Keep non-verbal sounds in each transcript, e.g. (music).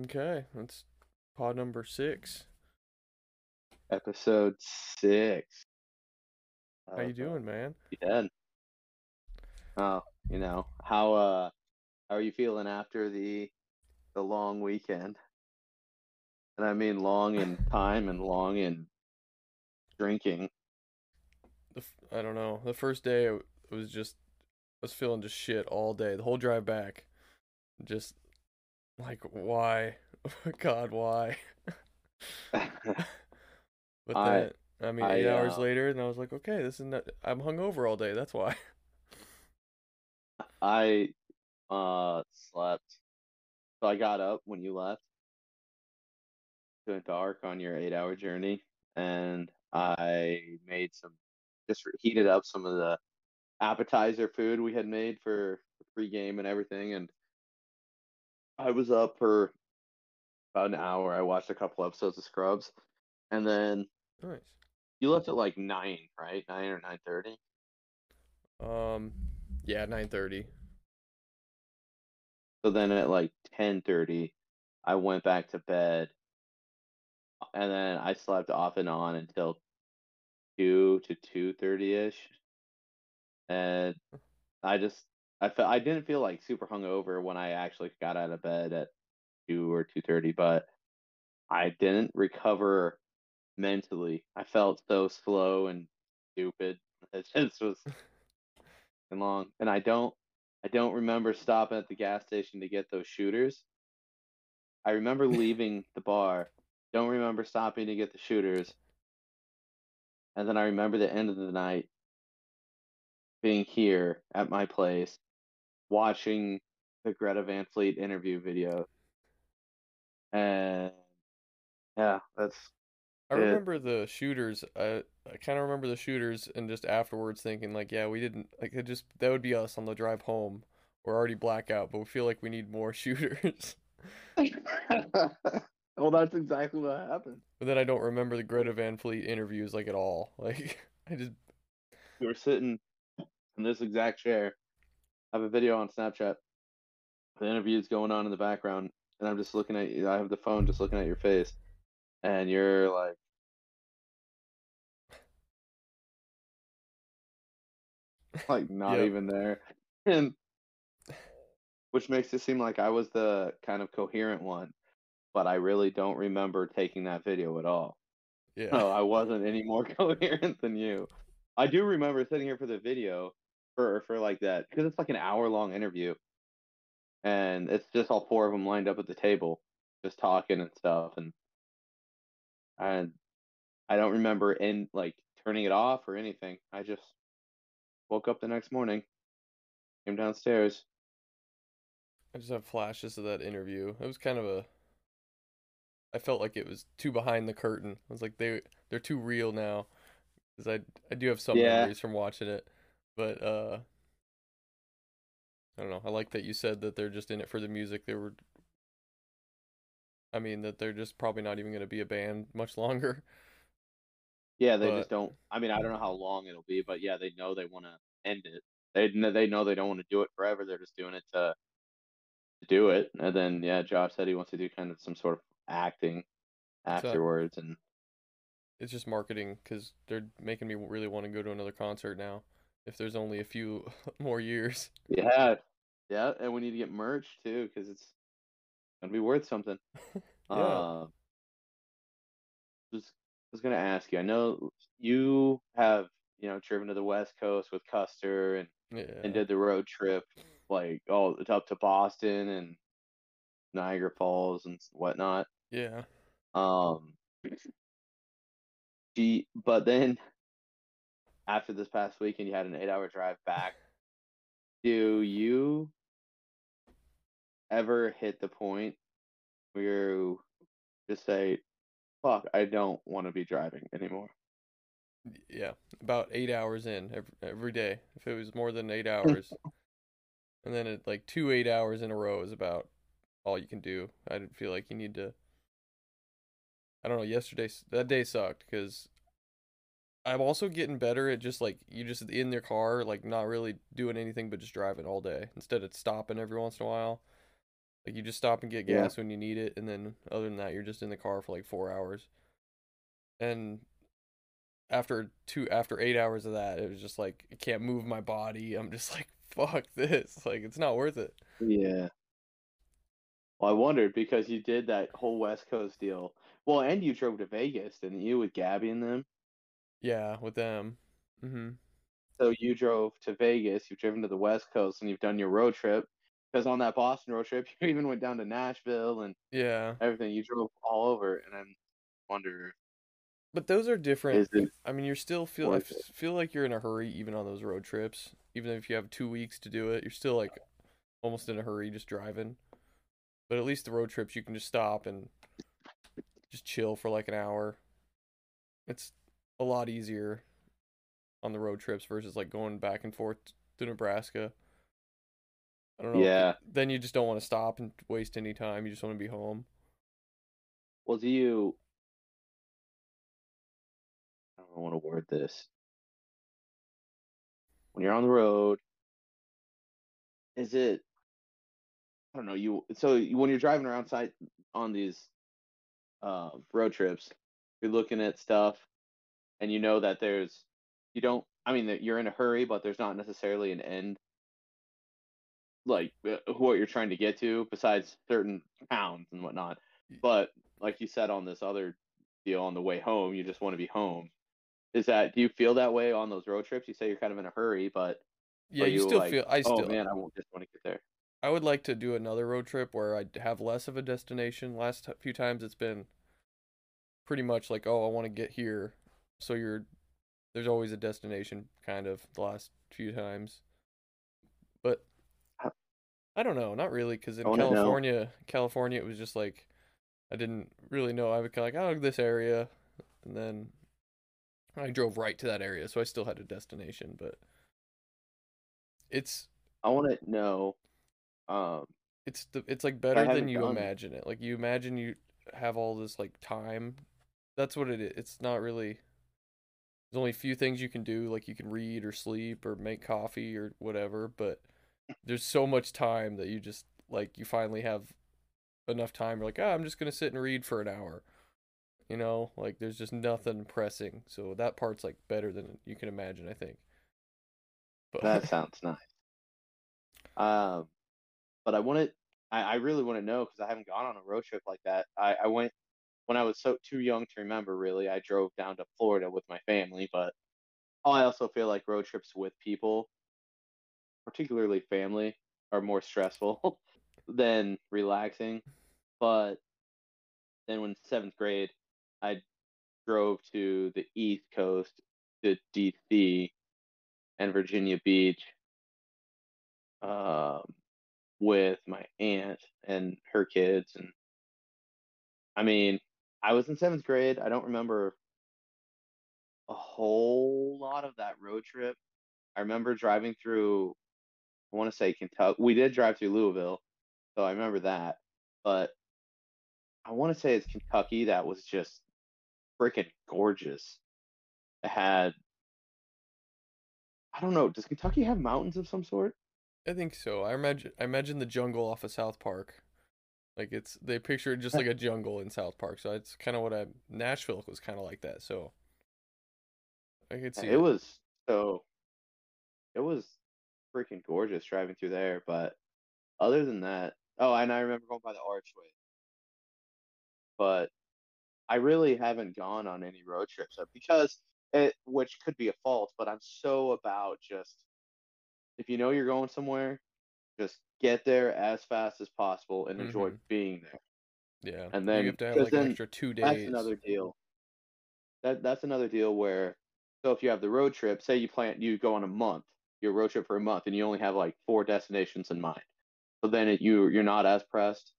Okay, that's pod number six. Episode six. How you uh, doing, man? Be Dead. Oh, you know how uh how are you feeling after the the long weekend? And I mean long in (laughs) time and long in drinking. The f- I don't know. The first day it was just I was feeling just shit all day. The whole drive back, just like why, (laughs) God, why? (laughs) (laughs) But I- then I mean, I, eight hours uh, later, and I was like, okay, this is not. I'm hungover all day. That's why. I uh slept. So I got up when you left. It went dark on your eight hour journey and I made some just heated up some of the appetizer food we had made for the pregame and everything and I was up for about an hour. I watched a couple episodes of Scrubs and then Nice. you left at like nine, right? Nine or nine thirty. Um, yeah, nine thirty. So then at like 10:30, I went back to bed, and then I slept off and on until 2 to 2:30ish. And I just I felt I didn't feel like super hungover when I actually got out of bed at 2 or 2:30, but I didn't recover mentally. I felt so slow and stupid. (laughs) It just was and long. And I don't I don't remember stopping at the gas station to get those shooters. I remember (laughs) leaving the bar. Don't remember stopping to get the shooters. And then I remember the end of the night being here at my place watching the Greta Van Fleet interview video. And yeah, that's I Yeah. remember the shooters. I I kind of remember the shooters, and just afterwards thinking like, yeah, we didn't like it. Just that would be us on the drive home. We're already blackout, but we feel like we need more (laughs) shooters. (laughs) well, that's exactly what happened. But then I don't remember the Greta Van Fleet interviews like at all. (laughs) Like I just We were sitting in this exact chair. I have a video on Snapchat. The interview's going on in the background, and I'm just looking at you. I have the phone just looking at your face, and you're like, like not Yep. even there, and which makes it seem like I was the kind of coherent one, but I really don't remember taking that video at all. yeah. No, I wasn't any more (laughs) coherent than you. I do remember sitting here for the video for for like that because it's like an hour long interview, and it's just all four of them lined up at the table, just talking and stuff, and and I don't remember in like turning it off or anything. I just woke up the next morning, came downstairs. I just have flashes of that interview. It was kind of a. I felt like it was too behind the curtain. I was like they they're too real now, because I I do have some Yeah. memories from watching it, but uh. I don't know. I like that you said that they're just in it for the music. They were. I mean that they're just probably not even going to be a band much (laughs) longer. Yeah, they But- just don't. I mean, I don't know how long it'll be, but yeah, they know they want to end it. They they know they don't want to do it forever. They're just doing it to to do it. And then yeah, Josh said he wants to do kind of some sort of acting So- afterwards. And It's just marketing because they're making me really want to go to another concert now. If there's only a few (laughs) more years. yeah, yeah, and we need to get merch too because it's gonna be worth something. (laughs) Yeah. Uh, was was gonna ask you. I know you have you know driven to the West Coast with Custer and Yeah. and did the road trip like all up to Boston and Niagara Falls and whatnot. Yeah. Um, she, but then after this past weekend, you had an eight-hour drive back. (laughs) Do you ever hit the point where you just say, "Fuck, I don't want to be driving anymore"? Yeah, about eight hours in every, every day. If it was more than eight (laughs) hours, and then it, like two eight hours in a row is about all you can do. I didn't feel like you need to. I don't know. Yesterday, that day sucked because I'm also getting better at just like you just in their car, like not really doing anything but just driving all day instead of stopping every once in a while. Like you just stop and get Yeah. gas when you need it, and then other than that, you're just in the car for like four hours. And after two, after eight hours of that, it was just like I can't move my body. I'm just like, (laughs) fuck this. Like it's not worth it. Yeah. Well, I wondered because you did that whole West Coast deal. Well, and you drove to Vegas, didn't you, with Gabby and them? Yeah, with them. Mm-hmm. So you drove to Vegas, you've driven to the West Coast, and you've done your road trip. Because on that Boston road trip, (laughs) you even went down to Nashville and Yeah, everything. You drove all over, and I wonder, but those are different. I mean, you're still feel I worth it? f- feel like you're in a hurry even on those road trips. Even if you have two weeks to do it, you're still like almost in a hurry just driving. But at least the road trips you can just stop and just chill for like an hour. It's a lot easier on the road trips versus like going back and forth to Nebraska. I don't know. Yeah. Then you just don't want to stop and waste any time. You just want to be home. Well, do you? I don't want to word this. When you're on the road, is it? I don't know. You so when you're driving around site on these uh, road trips, you're looking at stuff, and you know that there's you don't. I mean, that you're in a hurry, but there's not necessarily an end, like uh, what you're trying to get to, besides certain towns and whatnot. But like you said on this other deal on the way home, you just want to be home. Is that do you feel that way on those road trips? You say you're kind of in a hurry, but Yeah, you you still like, feel. I oh still. man, I won't just want to get there. I would like to do another road trip where I have less of a destination. Last few times it's been pretty much like, oh, I want to get here. So you're there's always a destination kind of the last few times. But I don't know, not really cuz in know- California, California it was just like I didn't really know. I would kind of like, oh, this area and then I drove right to that area, so I still had a destination, but it's I want to know. Um, it's the it's like better than you done- imagine it. Like you imagine you have all this like time. That's what it is. It's not really. There's only a few things you can do. Like you can read or sleep or make coffee or whatever. But there's so much time that you just like you finally have enough time. You're like, ah, I'm just gonna sit and read for an hour. You know, like there's just nothing pressing. So that part's like better than you can imagine. I think. But that (laughs) sounds nice. Um, but I want to. I, I really want to know because I haven't gone on a road trip like that. I, I went when I was so too young to remember. Really, I drove down to Florida with my family, but I also feel like road trips with people, particularly family, are more stressful (laughs) than relaxing. But then, when seventh grade, I drove to the East Coast to DC and Virginia Beach um, with my aunt and her kids. And I mean, I was in seventh grade. I don't remember a whole lot of that road trip. I remember driving through, I want to say Kentucky. We did drive through Louisville, so I remember that. But I want to say it's Kentucky that was just freaking gorgeous. It had, I don't know, does Kentucky have mountains of some sort? I think so. I imagine I imagine the jungle off of South Park. Like it's they picture just like a jungle in South Park. So it's kind of what I Nashville was kind of like that. So I could see it was so it was freaking gorgeous driving through there but other than that oh and i remember going by the archway but i really haven't gone on any road trips because it which could be a fault but i'm so about just if you know you're going somewhere just get there as fast as possible and enjoy Mhm. being there Yeah. and then you have to have like an extra two that's days. another deal. That that's another deal where so if you have the road trip, say you plan you go on a month, your road trip for a month, and you only have like four destinations in mind. So then it, you you're not as pressed,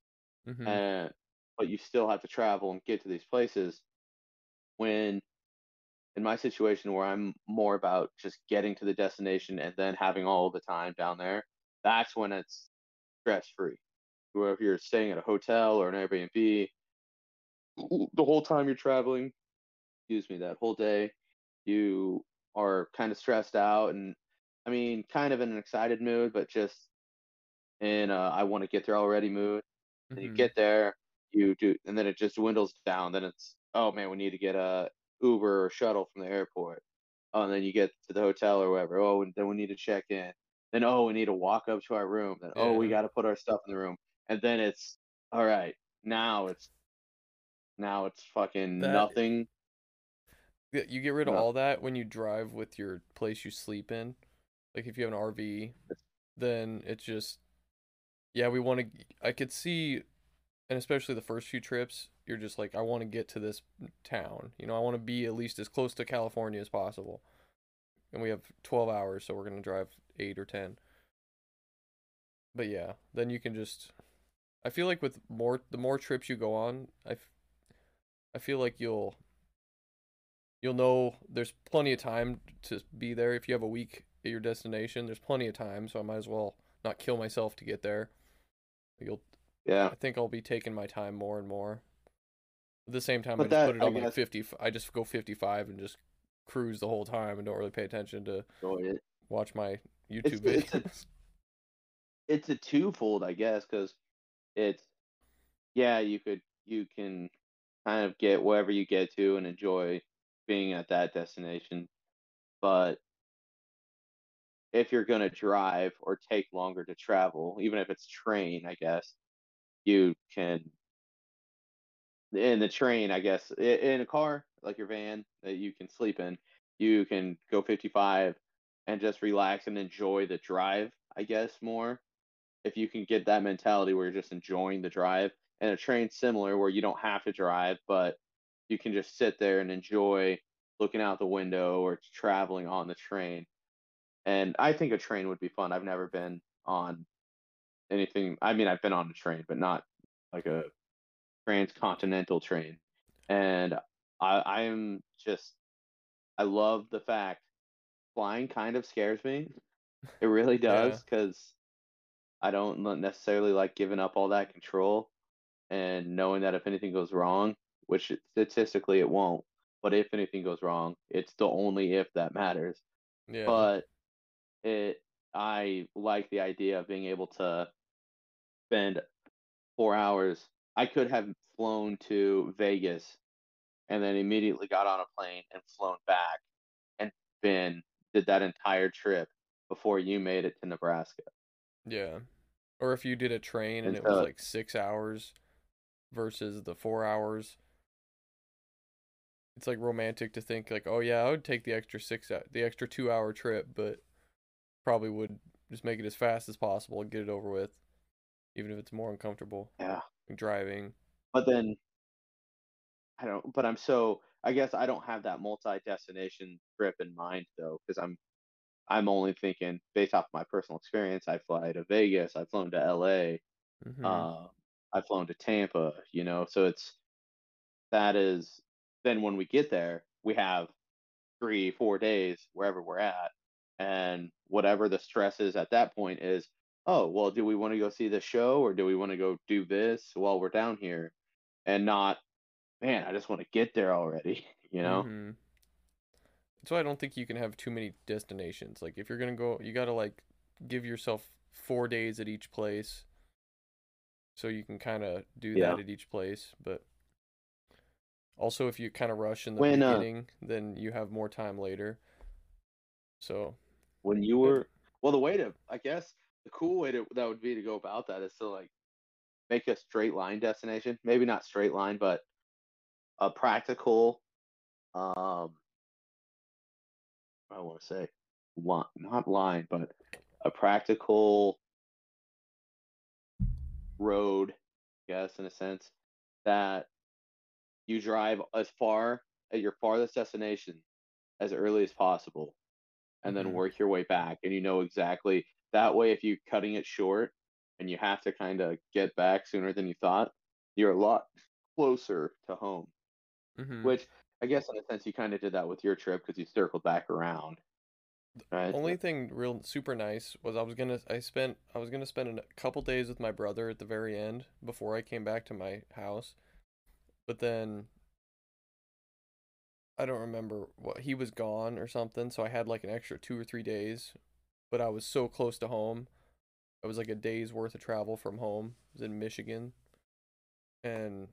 Mhm. and but you still have to travel and get to these places. When in my situation where I'm more about just getting to the destination and then having all the time down there, that's when it's stress free. If you're staying at a hotel or an Airbnb, the whole time you're traveling, excuse me, that whole day, you are kind of stressed out and I mean, kind of in an excited mood, but just in a I want to get there already mood. And you mm-hmm. get there, you do, and then it just dwindles down. Then it's, oh man, we need to get a Uber or shuttle from the airport. Oh, and then you get to the hotel or whatever. Oh, and then we need to check in. Then oh, we need to walk up to our room. Then oh, we got to put our stuff in the room. And then it's all right. Now it's now it's fucking That nothing. Yeah, you get rid of No, all that when you drive with your place you sleep in. Like if you have an RV, then it's just yeah, we want to I could see and especially the first few trips, you're just like I want to get to this town. You know, I want to be at least as close to California as possible. And we have 12 hours, so we're going to drive 8 or 10. But yeah, then you can just I feel like with more the more trips you go on, I, I feel like you'll you'll know there's plenty of time to be there if you have a week at your destination there's plenty of time so i might as well not kill myself to get there you'll yeah. i think i'll be taking my time more and more at the same time i But just put that it I on like 50 i just go 55 and just cruise the whole time and don't really pay attention to it. watch my It's youtube it's a videos. (laughs) it's a twofold, I guess, because it's yeah, you could you can kind of get wherever you get to and enjoy being at that destination, but if you're gonna drive or take longer to travel, even if it's train, I guess you can in the train, I guess in a car like your van that you can sleep in, you can go 55 and just relax and enjoy the drive, I guess more. If you can get that mentality where you're just enjoying the drive and a train similar where you don't have to drive but you can just sit there and enjoy looking out the window or traveling on the train. And i think a train would be fun. I've never been on anything i mean i've been on a train but not like a transcontinental train. And i i am just i love the fact flying kind of scares me (laughs) it really does because I don't necessarily like giving up all that control and knowing that if anything goes wrong, which statistically it won't, but if anything goes wrong, it's the only if that matters. yeah But it, I like the idea of being able to spend four hours. I could have flown to Vegas and then immediately got on a plane and flown back and been did that entire trip before you made it to Nebraska. yeah or if you did a train and And it was like six hours versus the four hours it's like romantic to think like oh yeah i would take the extra six the extra two hour trip but probably would just make it as fast as possible and get it over with even if it's more uncomfortable yeah. driving But then I don't. But I'm so. I guess I don't have that multi-destination trip in mind though, because I'm I'm only thinking based off my personal experience. I fly to Vegas. I've flown to L.A. hmm Uh, I've flown to Tampa. You know, so it's that is. Then when we get there, we have three, four days wherever we're at, and whatever the stress is at that point is. Oh well, do we want to go see the show or do we want to go do this while we're down here, and not man, I just want to get there already, (laughs) you know? hmm so i don't think you can have too many destinations like if you're gonna go you gotta like give yourself four days at each place so you can kind of do Yeah. that at each place but also if you kind of rush in the When uh beginning then you have more time later so when you were well the way to I guess the cool way to that would be to go about that is to like make a straight line destination. Maybe not straight line, but a practical um I want to say line, not line, but a practical road, I guess in a sense, that you drive as far at your farthest destination as early as possible and then hmm work your way back and you know exactly that way if you're cutting it short and you have to kind of get back sooner than you thought you're a lot closer to home hmm which i guess in a sense you kind of did that with your trip because you circled back around right only thing real super nice was i was gonna i spent i was gonna spend a couple days with my brother at the very end before i came back to my house but then I don't remember what he was gone or something, so I had like an extra two or three days, but I was so close to home. It was like a day's worth of travel from home. I was in Michigan. and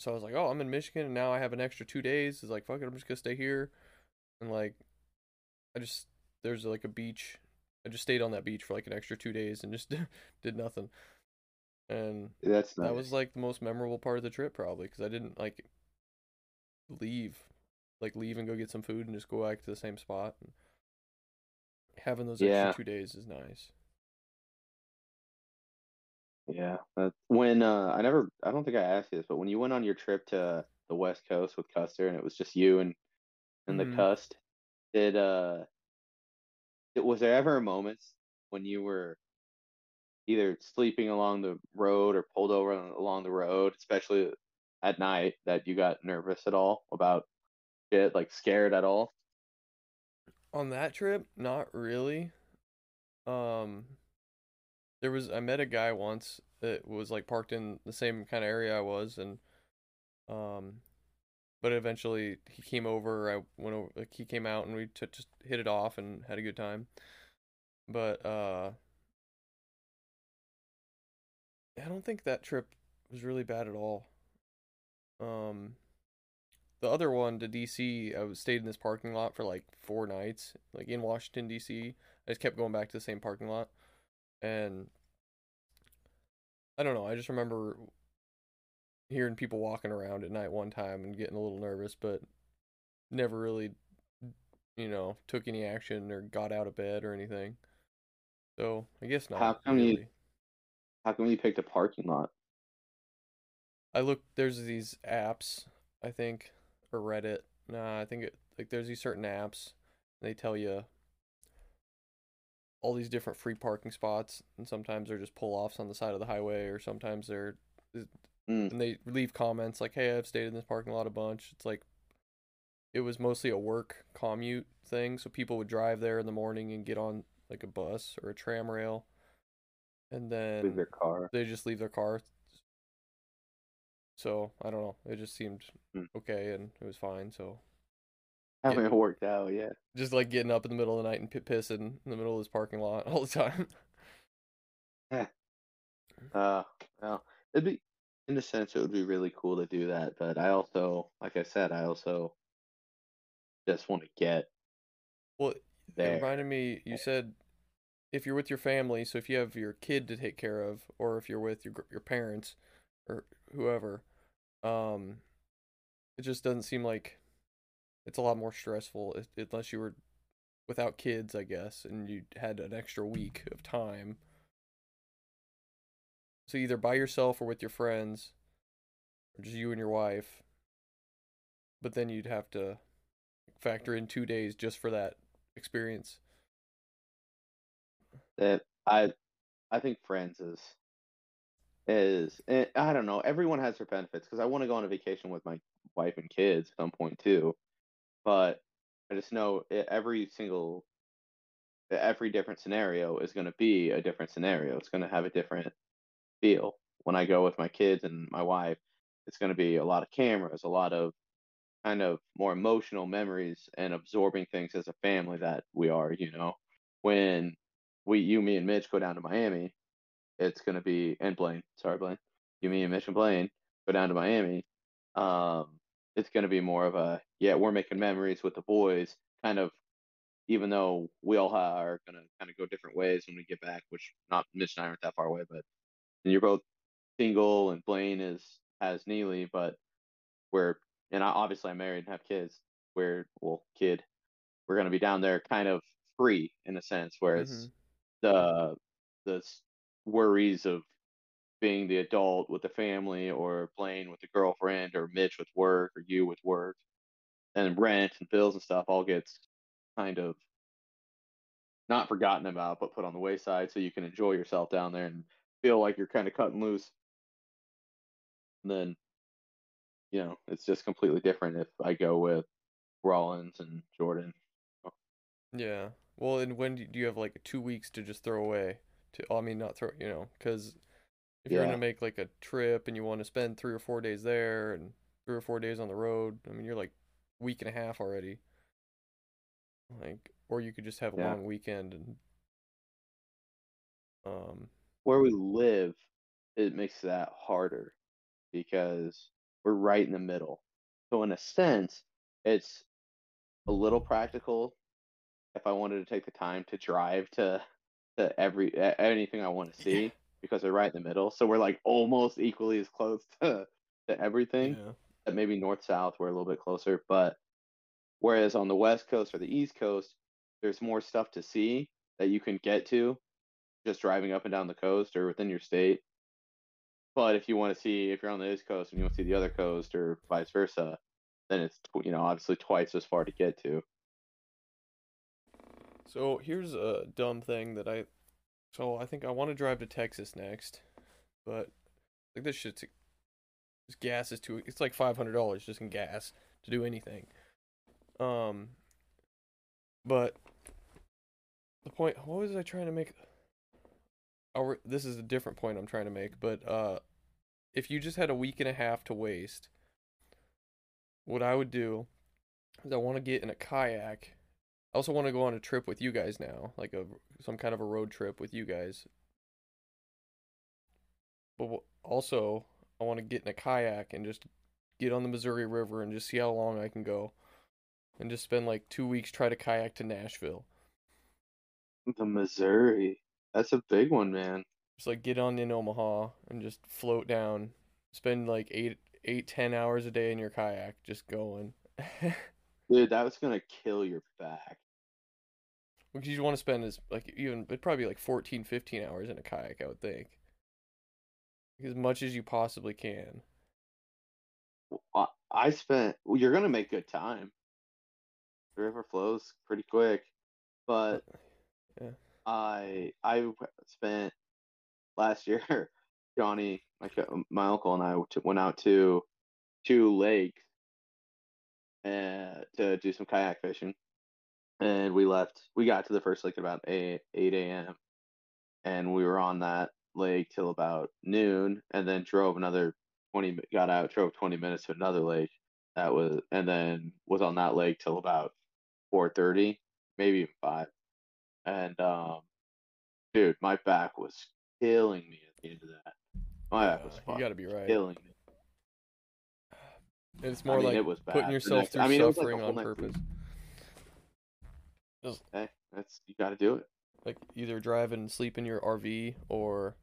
so I was like, oh, I'm in Michigan, and now I have an extra two days. It's like, fuck it, I'm just gonna stay here, and like, I just there's like a beach. I just stayed on that beach for like an extra two days and just (laughs) did nothing, and That's that was like the most memorable part of the trip probably because I didn't like leave, like leave and go get some food and just go back to the same spot. And having those extra Yeah, two days is nice. Yeah. That, when uh, I never, I don't think I asked you this, but when you went on your trip to the West Coast with Custer, and it was just you and and the Mm-hmm. Cust, did uh, it, was there ever moments when you were either sleeping along the road or pulled over along the road, especially at night, that you got nervous at all about it, like scared at all? On that trip, not really. Um, there was I met a guy once that was like parked in the same kind of area I was, and um, but eventually he came over. I went over, like he came out, and we t- just hit it off and had a good time. But uh, I don't think that trip was really bad at all. Um, the other one to DC, I was stayed in this parking lot for like four nights, like in Washington DC. I just kept going back to the same parking lot, and I don't know. I just remember hearing people walking around at night one time and getting a little nervous, but never really, you know, took any action or got out of bed or anything. So I guess not. How come you, how come you picked a parking lot? I look. There's these apps, I think, or Reddit. Nah, I think it like there's these certain apps. They tell you all these different free parking spots, and sometimes they're just pull offs on the side of the highway, or sometimes they're Mm, and they leave comments like, "Hey, I've stayed in this parking lot a bunch." It's like it was mostly a work commute thing, so people would drive there in the morning and get on like a bus or a tram rail, and leave then their car. they just leave their car. So I don't know. It just seemed Mm. okay, and it was fine. So Get it worked out, yeah. just like getting up in the middle of the night and pi- pissing in the middle of this parking lot (laughs) all the time. Uh, well, it'd be, in a sense, it would be really cool to do that. But I also, like I said, I also just want to get Well, it reminded me. You said if you're with your family, so if you have your kid to take care of, or if you're with your your parents or whoever, um, it just doesn't seem like it's a lot more stressful unless you were without kids, I guess, and you had an extra week of time. So either by yourself or with your friends, or just you and your wife. But then you'd have to factor in two days just for that experience. That I, I think Friends is is eh, I don't know. Everyone has their benefits because I want to go on a vacation with my wife and kids at some point too. But I just know every single every different scenario is going to be a different scenario. It's going to have a different feel. When I go with my kids and my wife, it's going to be a lot of cameras, a lot of kind of more emotional memories and absorbing things as a family that we are, you know. When we, you, me, and Mitch go down to Miami, it's going to be, and Blaine, sorry, Blaine, you, me, and Mitch and Blaine go down to Miami. Um, it's going to be more of a, yeah, we're making memories with the boys, kind of even though we all are gonna kind of go different ways when we get back, which not Mitch and I aren't that far away, but and you're both single and Blaine is has Neely, but we're and I obviously I'm married and have kids. We're well, kid. We're gonna be down there kind of free in a sense, Mm-hmm. whereas the the worries of being the adult with the family, or Blaine with the girlfriend, or Mitch with work, or you with work, and rent and bills and stuff all gets kind of not forgotten about, but put on the wayside so you can enjoy yourself down there and feel like you're kind of cutting loose. And then, you know, it's just completely different if I go with Rollins and Jordan. Oh. Yeah. Well, and when do do you have like two weeks to just throw away? To I mean, not throw, you know, because if you're gonna make like a trip and you want to spend three or four days there and three or four days on the road, I mean, you're like week and a half already. Like, or you could just have a Yeah. long weekend and um, Where we live, it makes that harder because we're right in the middle. So in a sense, it's a little practical if I wanted to take the time to drive to to every anything I want to (laughs) see because they're right in the middle. So we're like almost equally as close (laughs) to to everything. Yeah. Maybe north south we're a little bit closer, but whereas on the west coast or the east coast, there's more stuff to see that you can get to just driving up and down the coast or within your state. But if you want to see if you're on the east coast and you want to see the other coast or vice versa, then it's you know obviously twice as far to get to. So here's a dumb thing that I so I think I want to drive to Texas next, but like this shit's this gas is too. It's like five hundred dollars just in gas to do anything. Um, but the point. What was I trying to make? Our this is a different point I'm trying to make. But uh, if you just had a week and a half to waste, what I would do is I want to get in a kayak I also want to go on a trip with you guys now, like a some kind of a road trip with you guys. But also, I want to get in a kayak and just get on the Missouri River and just see how long I can go, and just spend like two weeks try to kayak to Nashville. The Missouri, that's a big one, man. Just like get on in Omaha and just float down, spend like eight, eight, ten hours a day in your kayak, just going. (laughs) Dude, that was gonna kill your back. Because you want to spend as like even it'd probably be like 14, 15 hours in a kayak, I would think. As much as you possibly can. I spent. Well, you're gonna make good time. The river flows pretty quick, but yeah. I I spent last (laughs) year. Johnny, my uh, my uncle and I went out to two lakes and to do some kayak fishing. And we left. We got to the first lake at about eight eight a.m. and we were on that lake till about noon, and then drove another twenty. Got out, drove twenty minutes to another lake. That was, and then was on that lake till about four thirty, maybe even five. And um, dude, my back was killing me at the end of that. My back was you gotta be right. killing me. It's more I mean, like it was putting yourself next, through I mean, suffering like on purpose. Just, hey, that's you got to do it. Like either drive and sleep in your RV, or,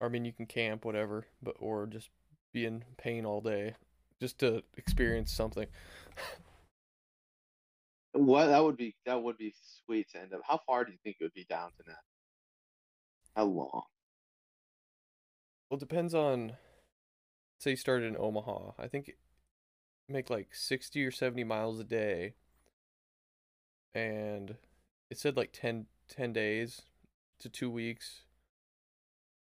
I mean, you can camp, whatever, but or just be in pain all day, just to experience something. what that would be that would be sweet to end up. How far do you think it would be down to that? How long? Well, it depends on say you started in Omaha, I think make like 60 or 70 miles a day. And it said like 10, 10 days to two weeks.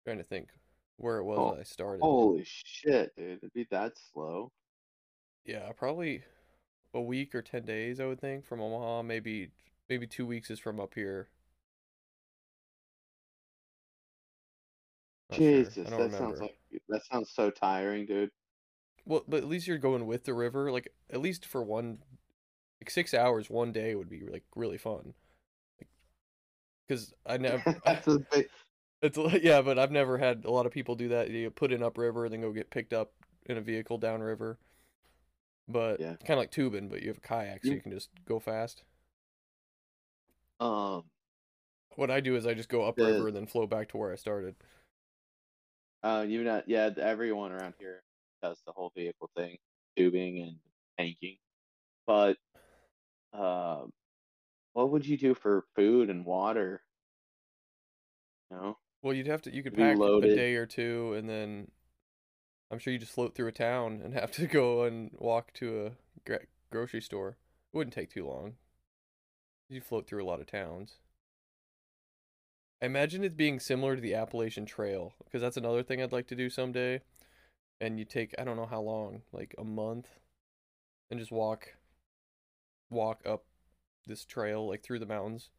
I'm trying to think where it was oh, I started. Holy shit, dude. It'd be that slow. Yeah, probably a week or 10 days, I would think, from Omaha. Maybe maybe two weeks is from up here. Jesus, sure. that remember. sounds like that sounds so tiring, dude. Well, but at least you're going with the river. Like at least for one, like six hours one day would be like really fun. Because I (laughs) never. That's a big. (laughs) It's yeah, but I've never had a lot of people do that. You put in upriver, and then go get picked up in a vehicle downriver. But yeah. kind of like tubing, but you have a kayak, so you, you can just go fast. Um, what I do is I just go upriver the, and then flow back to where I started. Uh, you know, yeah, everyone around here does the whole vehicle thing, tubing and tanking. But, uh, what would you do for food and water? No. Well, you'd have to. You could pack a day or two, and then I'm sure you just float through a town and (laughs) have to go and walk to a grocery store. It wouldn't take too long. You float through a lot of towns. I imagine it being similar to the Appalachian Trail because that's another thing I'd like to do someday. And you take I don't know how long, like a month, and just walk, walk up this trail like through the mountains.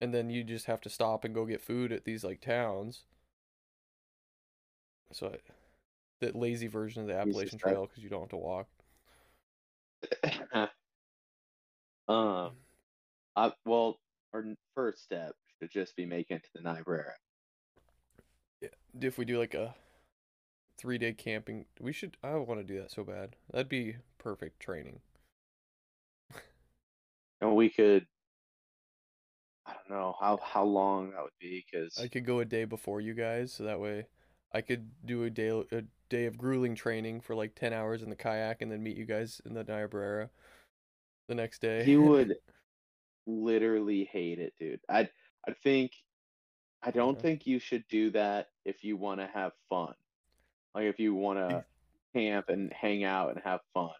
And then you just have to stop and go get food at these like towns. So, I, the lazy version of the Appalachian Trail because you don't have to walk. (laughs) um, I well, our first step should just be making it to the Niobrara. Yeah, if we do like a three day camping, we should. I want to do that so bad. That'd be perfect training. (laughs) And we could. I don't know how how long that would be because I could go a day before you guys, so that way I could do a day a day of grueling training for like ten hours in the kayak, and then meet you guys in the Niobrara the next day. he would (laughs) literally hate it, dude. I I think I don't Yeah. think you should do that if you want to have fun. Like if you want to camp and hang out and have fun.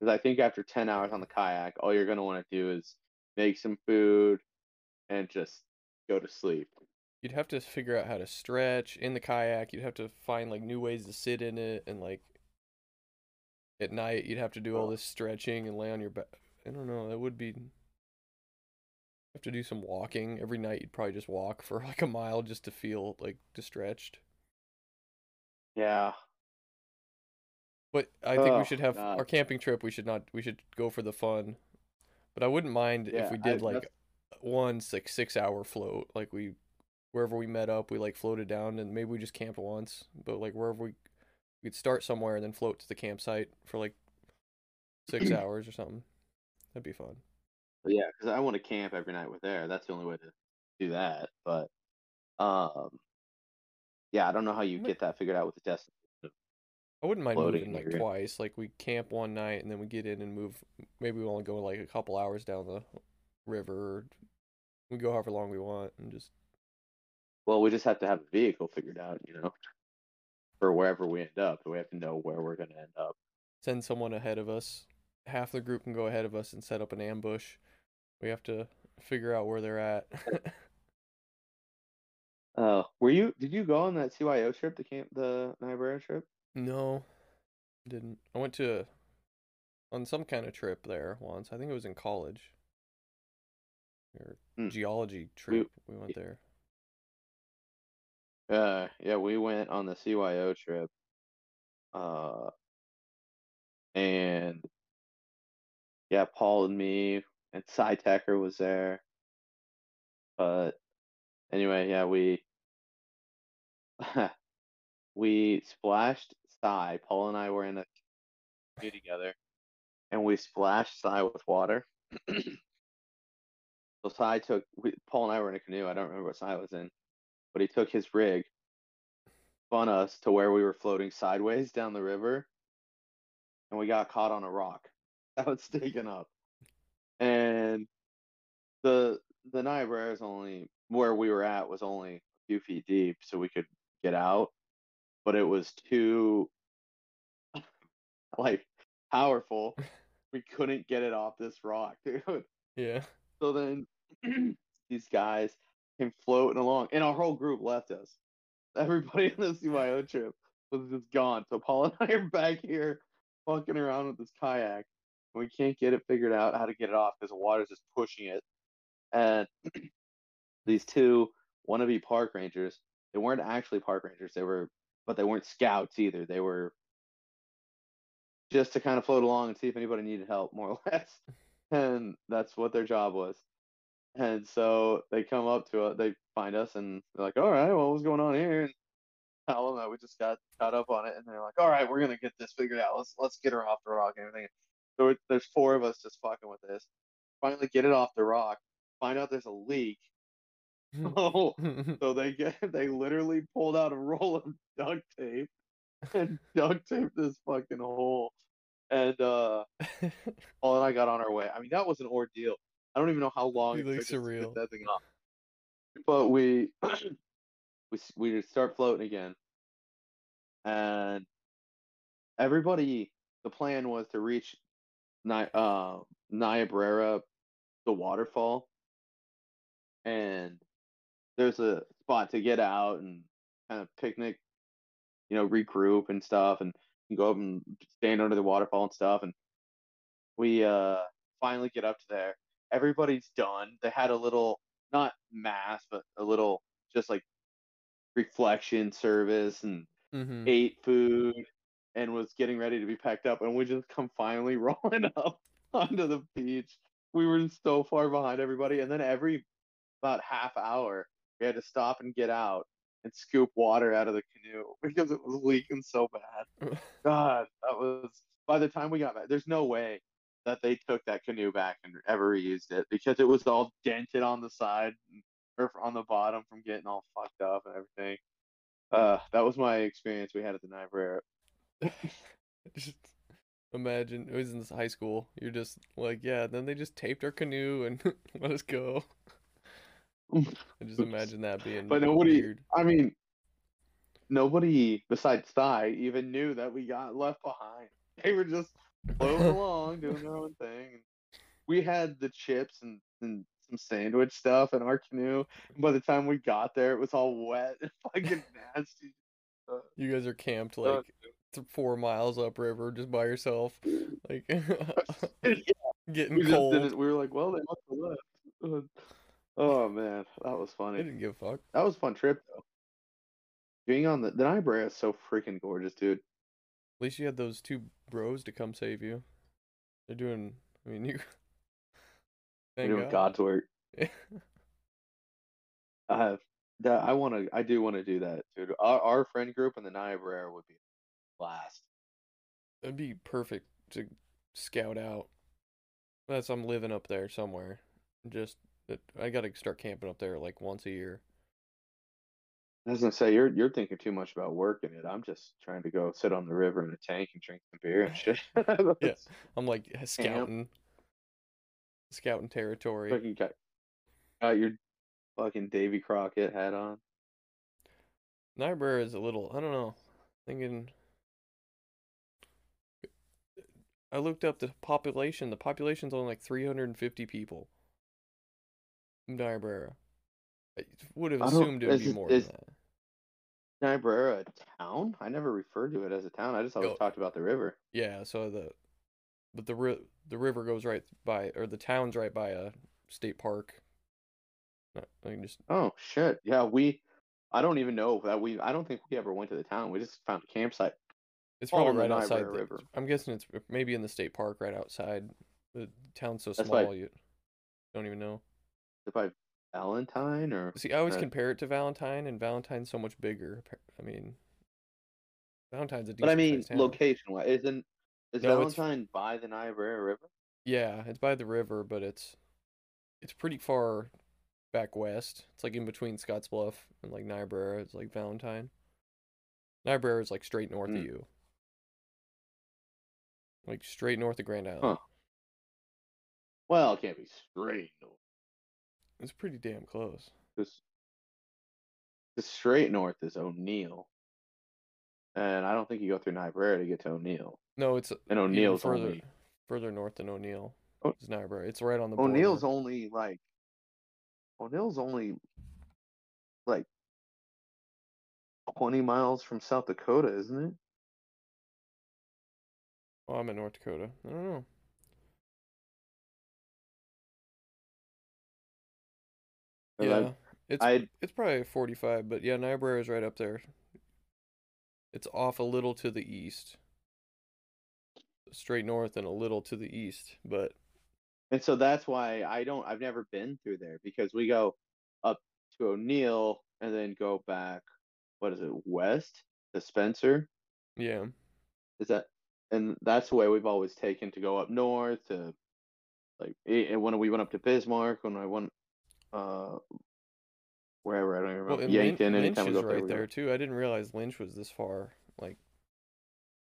Because I think after 10 hours on the kayak, all you're going to want to do is make some food and just go to sleep. You'd have to figure out how to stretch in the kayak. You'd have to find like new ways to sit in it, and like at night you'd have to do all this stretching and lay on your back. I don't know. That would be. Have to do some walking every night. You'd probably just walk for like a mile just to feel like stretched. Yeah. But I think we Oh, should have God. our camping trip. We should not. We should go for the fun. But I wouldn't mind Yeah, if we I- did like that's- one like six hour float. Like we wherever we met up, we like floated down, and maybe we just camped once. But like wherever we we'd start somewhere and then float to the campsite for like six (clears throat) hours or something. That'd be fun. But yeah, because I want to camp every night with there. That's the only way to do that. But um, yeah, I don't know how you get that figured out with the test. I wouldn't mind Floating moving like here. twice. Like we camp one night and then we get in and move. Maybe we only go like a couple hours down the river. Or we go however long we want and just Well, we just have to have a vehicle figured out, you know, for wherever we end up. We have to know where we're going to end up. send someone ahead of us. Half the group can go ahead of us and set up an ambush. We have to figure out where they're at. Uh, (laughs) were you? Did you go on that CYO trip, the camp, the Niobrara trip? no, didn't. I went to on some kind of trip there once. I think it was in college. Or Hmm. geology trip. We went there. Uh, yeah, we went on the CYO trip. Uh, and yeah, Paul and me and Cy Tecker was there. But anyway, yeah, we (laughs) we splashed Cy. Paul and I were in a canoe together, and we splashed Cy with water. (clears throat) so Cy took we, Paul and I were in a canoe. I don't remember what Cy was in, but he took his rig, spun us to where we were floating sideways down the river, and we got caught on a rock (laughs) that was sticking up. And the the Niobrara is only where we were at was only a few feet deep, so we could get out, but it was too (laughs) like powerful. (laughs) We couldn't get it off this rock, (laughs) dude. Yeah. So then (clears throat) these guys came floating along, and our whole group left us. Everybody on the CYO trip was just gone. So Paul and I are back here fucking around with this kayak. We can't get it figured out how to get it off because the water's just pushing it. And (clears throat) these two wannabe park rangers, they weren't actually park rangers. They were, but they weren't scouts either. They were just to kind of float along and see if anybody needed help, more or (laughs) less. And that's what their job was. And so they come up to us, they find us, and they're like, "All right, well, what's going on here?" And tell them that we just got caught up on it, and they're like, "All right, we're gonna get this figured out. Let's let's get her off the rock and everything." It, there's four of us just fucking with this. Finally, get it off the rock. Find out there's a leak. (laughs) Oh, (laughs) so they get (laughs) they literally pulled out a roll of duct tape and duct taped this fucking hole. And uh Paul and I got on our way. I mean, that was an ordeal. I don't even know how long it took us to surreal. get that thing off. But we (clears throat) we we start floating again, and everybody. The plan was to reach Ni- uh, Niobrara, the waterfall, and there's a spot to get out and kind of picnic, you know, regroup and stuff, and go up and stand under the waterfall and stuff. And we uh finally get up to there. Everybody's done. They had a little, not mass, but a little just like reflection service and hmm ate food and was getting ready to be packed up. And we just come finally (laughs) rolling up onto the beach. We were so far behind everybody. And then every about half hour, we had to stop and get out and scoop water out of the canoe (laughs) because it was leaking so bad. (laughs) God, that was by the time we got back, there's no way that they took that canoe back and ever reused it because it was all dented on the side or on the bottom from getting all fucked up and everything. Uh, that was my experience we had at the Niobrara. (laughs) just imagine it was in this high school. You're just like, yeah. Then they just taped our canoe and (laughs) let us go. I just (laughs) imagine that being But nobody, weird. I mean, nobody besides Thai even knew that we got left behind. They were just floating along, doing their own thing. We had the chips and, and some sandwich stuff in our canoe. And by the time we got there, it was all wet and fucking nasty. You guys are camped uh, like th- four miles upriver just by yourself, like (laughs) (laughs) getting we cold. We were like, well, they must have left. (laughs) Oh man, that was funny. I didn't give a fuck. That was a fun trip though. Being on the the Niobrara is so freaking gorgeous, dude. At least you had those two bros to come save you. They're doing. I mean, you. They're Thank doing God. God's work. I have that. I want to. I do want to do that, dude. Our, our friend group in the Niobrara would be a blast. It'd be perfect to scout out. That's I'm living up there somewhere. Just that I gotta start camping up there like once a year. I was gonna say you're you're thinking too much about working it. I'm just trying to go sit on the river in a tank and drink some beer and shit. (laughs) (laughs) Yeah. I'm like scouting, scouting territory. Fucking got, got your fucking Davy Crockett hat on. Niobrara is a little. I don't know. Thinking. I looked up the population. The population's only like 350 people. Niobrara. I would have assumed it would be it- more is- than that. Niobrara a town? I never referred to it as a town. I just always Go- talked about the river. Yeah, so the but the ri- the river goes right by or the town's right by a state park. I can just Oh shit. Yeah, we I don't even know that we I don't think we ever went to the town. We just found a campsite. It's probably right outside. The- River. I'm guessing it's maybe in the state park right outside. The town's so That's small you don't even know. If I Valentine or See, I always Uh, compare it to Valentine, and Valentine's so much bigger. I mean, Valentine's a decent But I mean location wise isn't is No, it's- Valentine by the Niobrara River? Yeah, it's by the river, but it's it's pretty far back west. It's like in between Scottsbluff and like Niobrara. It's like Valentine. Niobrara is like straight north Hmm. of you, like straight north of Grand Island. Huh. Well, it can't be straight north. It's pretty damn close. Because the straight north is O'Neill. And I don't think you go through Niobrara to get to O'Neill. No, it's And O'Neill's further only further north than O'Neill. Oh, o- It's Niobrara. It's right on the O'Neill's border. only like O'Neill's only like twenty miles from South Dakota, isn't it? Oh, I'm in North Dakota. I don't know. Yeah, I- it's I it's probably 45, but yeah, Niobrara is right up there. It's off a little to the east, straight north and a little to the east, but and so that's why I don't I've never been through there because we go up to O'Neill and then go back what is it, west to Spencer? yeah, Is that and that's the way we've always taken to go up north to like eh, and when we went up to Bismarck, when I went uh wherever I don't even well, remember and Lynch, Yankton Lynch anytime we is there, right we there too. I didn't realize Lynch was this far, like,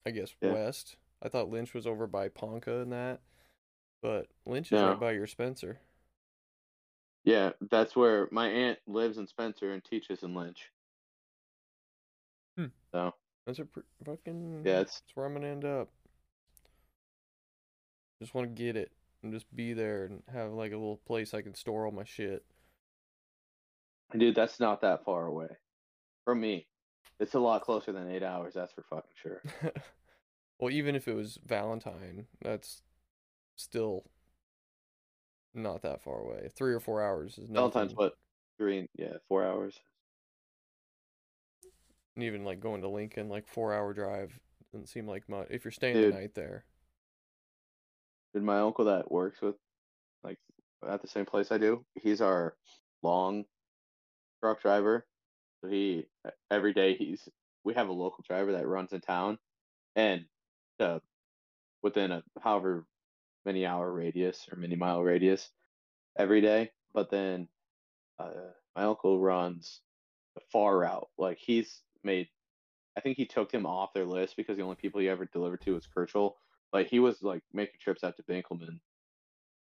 I guess Yeah. west. I thought Lynch was over by Ponca and that, but Lynch is No. right by your Spencer. Yeah, that's where my aunt lives in Spencer and teaches in Lynch. Hmm. So That's a pr- fucking. yeah, it's That's where I'm gonna end up. Just want to get it and just be there and have like a little place I can store all my shit. dude, that's not that far away from me. It's a lot closer than eight hours, that's for fucking sure. (laughs) well, even if it was Valentine, that's still not that far away. Three or four hours is nothing. Valentine's what three? Yeah, four hours. And even like going to Lincoln, like four hour drive doesn't seem like much if you're staying Dude. the night there. My uncle that works with, like, at the same place I do? He's our long truck driver. So he every day he's we have a local driver that runs in town, and uh, within a however many hour radius or many mile radius every day. But then uh, my uncle runs the far route. Like he's made, I think he took him off their list because the only people he ever delivered to was Kerchel. But he was like making trips out to Benkelman.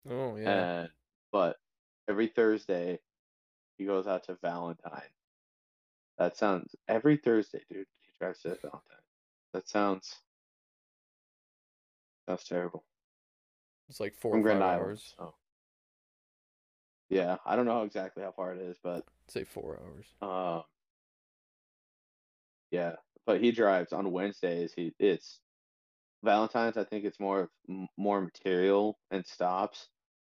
Oh yeah. And but every Thursday he goes out to Valentine. That sounds every Thursday, dude. He drives to Valentine. That sounds that's terrible. It's like four From or five Grand Island. hours. So yeah, I don't know exactly how far it is, but Say four hours. um, yeah. But he drives on Wednesdays. He it's Valentine's. I think it's more of more material and stops,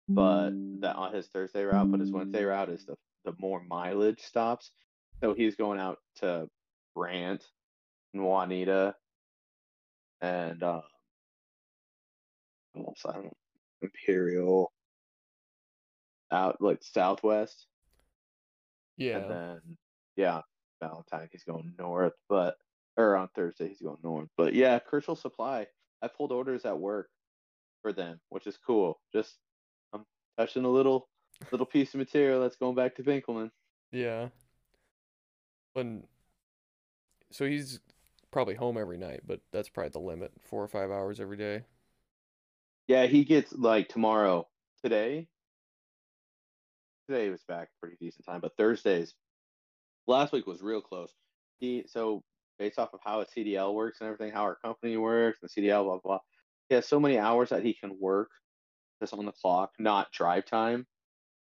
but that on his Thursday route. But his Wednesday route is the the more mileage stops. So he's going out to Brant and Juanita and uh? I don't know, Imperial out like Southwest. Yeah. And then yeah, Valentine he's going north, but or on Thursday he's going north. But yeah, Kerchel Supply. I pulled orders at work for them, which is cool. Just I'm touching a little little piece of material that's going back to Benkelman. Yeah. When so he's probably home every night, but that's probably the limit. Four or five hours every day. Yeah, he gets like tomorrow. Today today he was back pretty decent time, but Thursdays last week was real close. He so based off of how a CDL works and everything, how our company works, and CDL, blah blah. He has so many hours that he can work just on the clock, not drive time.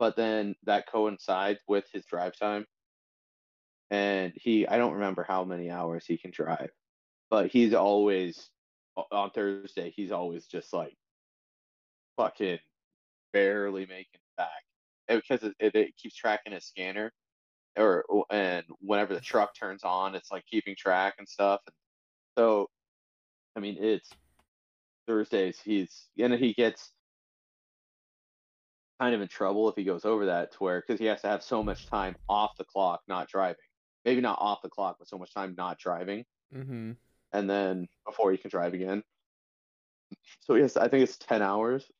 But then that coincides with his drive time. And he I don't remember how many hours he can drive. But he's always on Thursday, he's always just like fucking barely making it back. Because it, it, it keeps tracking his scanner or and whenever the truck turns on, it's like keeping track and stuff. And so, I mean, it's Thursdays. He's and he gets kind of in trouble if he goes over that to where because he has to have so much time off the clock, not driving. Maybe not off the clock, but so much time not driving, Mm-hmm. and then before he can drive again. So yes, I think it's ten hours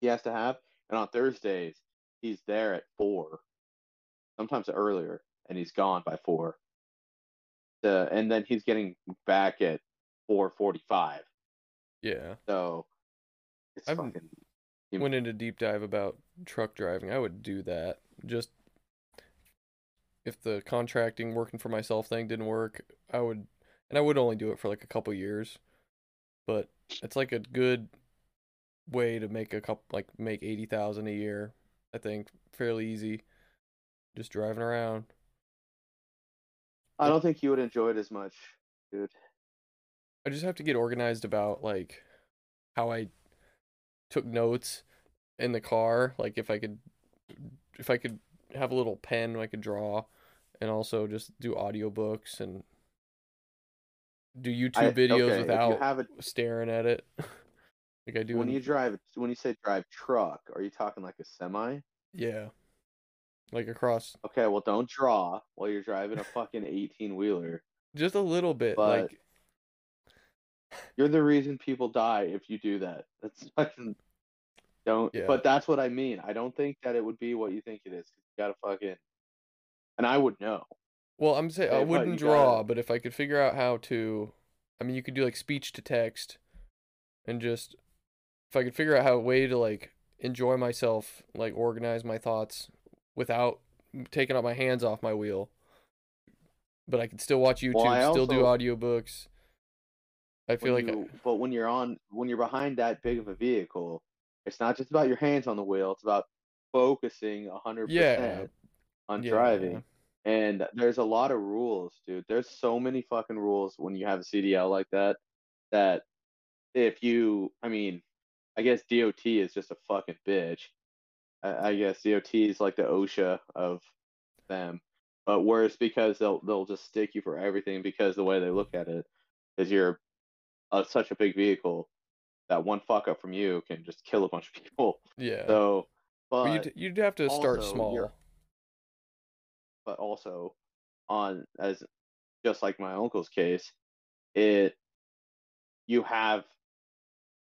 he has to have, and on Thursdays he's there at four, sometimes earlier, and he's gone by four. The and then he's getting back at four forty-five. Yeah. So it's I've- fucking. Went into deep dive about truck driving. I would do that. Just if the contracting working for myself thing didn't work, I would and I would only do it for like a couple years. But it's like a good way to make a couple like make 80,000 a year. I think fairly easy. Just driving around. I don't think you would enjoy it as much, dude. I just have to get organized about like how I took notes in the car. Like if I could, if I could have a little pen, I could draw, and also just do audiobooks and do YouTube I- videos okay, without have it staring at it. (laughs) like I do. when in- you drive. When you say drive truck, are you talking like a semi? yeah, like across Okay, well, don't draw while you're driving a fucking eighteen wheeler. just a little bit. But- like You're the reason people die if you do that. That's fucking don't. Yeah. But that's what I mean. I don't think that it would be what you think it is. You gotta fucking. And I would know. Well, I'm saying I Okay, but uh, wouldn't draw, gotta- but if I could figure out how to, I mean, you could do like speech to text, and just if I could figure out how a way to like enjoy myself, like organize my thoughts without taking out my hands off my wheel, but I can still watch YouTube, Well, still do also- audiobooks. I feel like I- but when you're on when you're behind that big of a vehicle, it's not just about your hands on the wheel. It's about focusing a hundred yeah, percent on yeah, driving. And there's a lot of rules, dude. There's so many fucking rules when you have a CDL like that. That if you, I mean, I guess DOT is just a fucking bitch. I, guess DOT is like the OSHA of them, but worse because they'll they'll just stick you for everything because the way they look at it is you're uh, such a big vehicle that one fuck up from you can just kill a bunch of people. yeah. So, but Well, you'd you'd have to start small. but also on as just like my uncle's case, it you have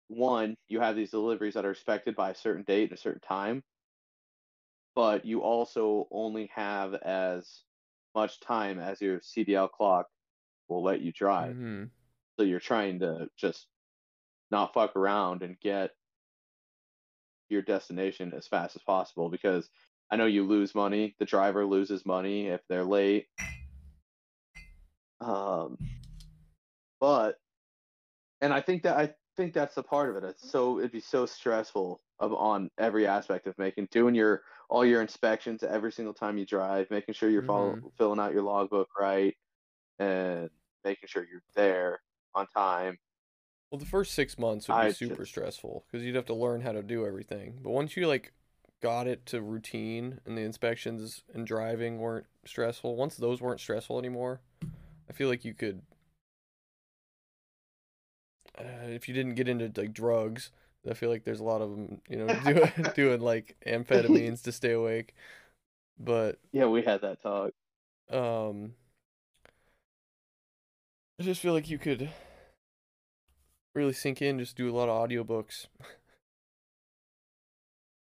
one, you have these deliveries that are expected by a certain date and a certain time, but you also only have as much time as your CDL clock will let you drive. Mm-hmm. So you're trying to just not fuck around and get your destination as fast as possible because I know you lose money. The driver loses money if they're late. Um, but and I think that I think that's the part of it. It's so it'd be so stressful of on every aspect of making doing your all your inspections every single time you drive, making sure you're follow, Mhm. filling out your logbook right, and making sure you're there on time. Well, the first six months would be I super just- stressful because you'd have to learn how to do everything. But once you like got it to routine and the inspections and driving weren't stressful, once those weren't stressful anymore, I feel like you could. Uh, if you didn't get into like drugs, I feel like there's a lot of them, you know, (laughs) doing doing like amphetamines to stay awake. But Yeah, we had that talk. um, I just feel like you could really sink in, just do a lot of audiobooks.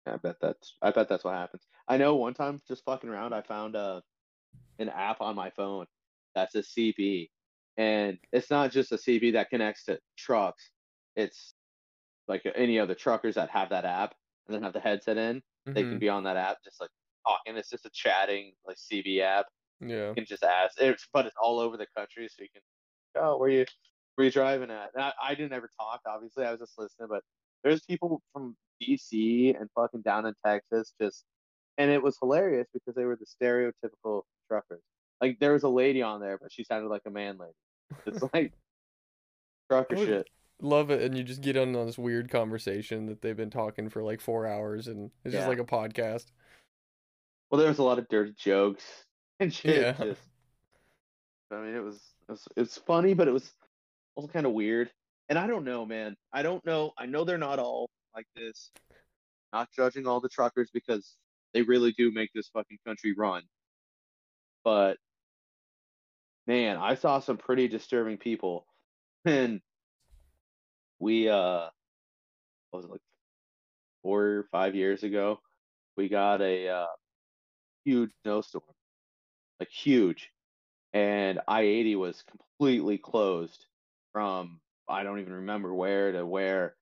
I bet that's I bet that's what happens. I know one time just fucking around, I found a an app on my phone that's a CB, and it's not just a CB that connects to trucks. It's like any other truckers that have that app and then have the headset in. They can Mhm. be on that app just like talking. It's just a chatting like CB app. Yeah. You can just ask. It's but it's all over the country, so you can. Oh, where you where you driving at? And I, I didn't ever talk. Obviously, I was just listening. But there's people from DC and fucking down in Texas, just and it was hilarious because they were the stereotypical truckers. Like there was a lady on there, but she sounded like a man lady. It's like (laughs) trucker shit. Love it, and you just get on this weird conversation that they've been talking for like four hours, and it's just like a podcast. Well, there was a lot of dirty jokes (laughs) and shit. Yeah. Just, I mean, it was it was it's funny, but it was also kind of weird. And I don't know, man. I don't know. I know they're not all like this. Not judging all the truckers because they really do make this fucking country run. But man, I saw some pretty disturbing people, (laughs) and we uh, was it like four or five years ago? We got a uh, huge snowstorm, like huge, and I eighty was completely closed from I don't even remember where to where,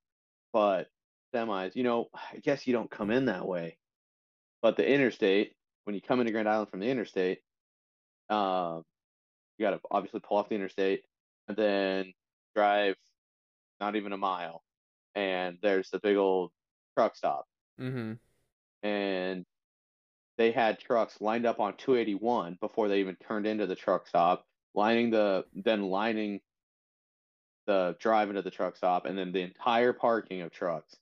but semis. You know, I guess you don't come in that way, but the interstate when you come into Grand Island from the interstate, um, you got to obviously pull off the interstate and then drive not even a mile, and there's the big old truck stop Mm-hmm. and they had trucks lined up on 281 before they even turned into the truck stop, lining the then lining the drive into the truck stop, and then the entire parking of trucks.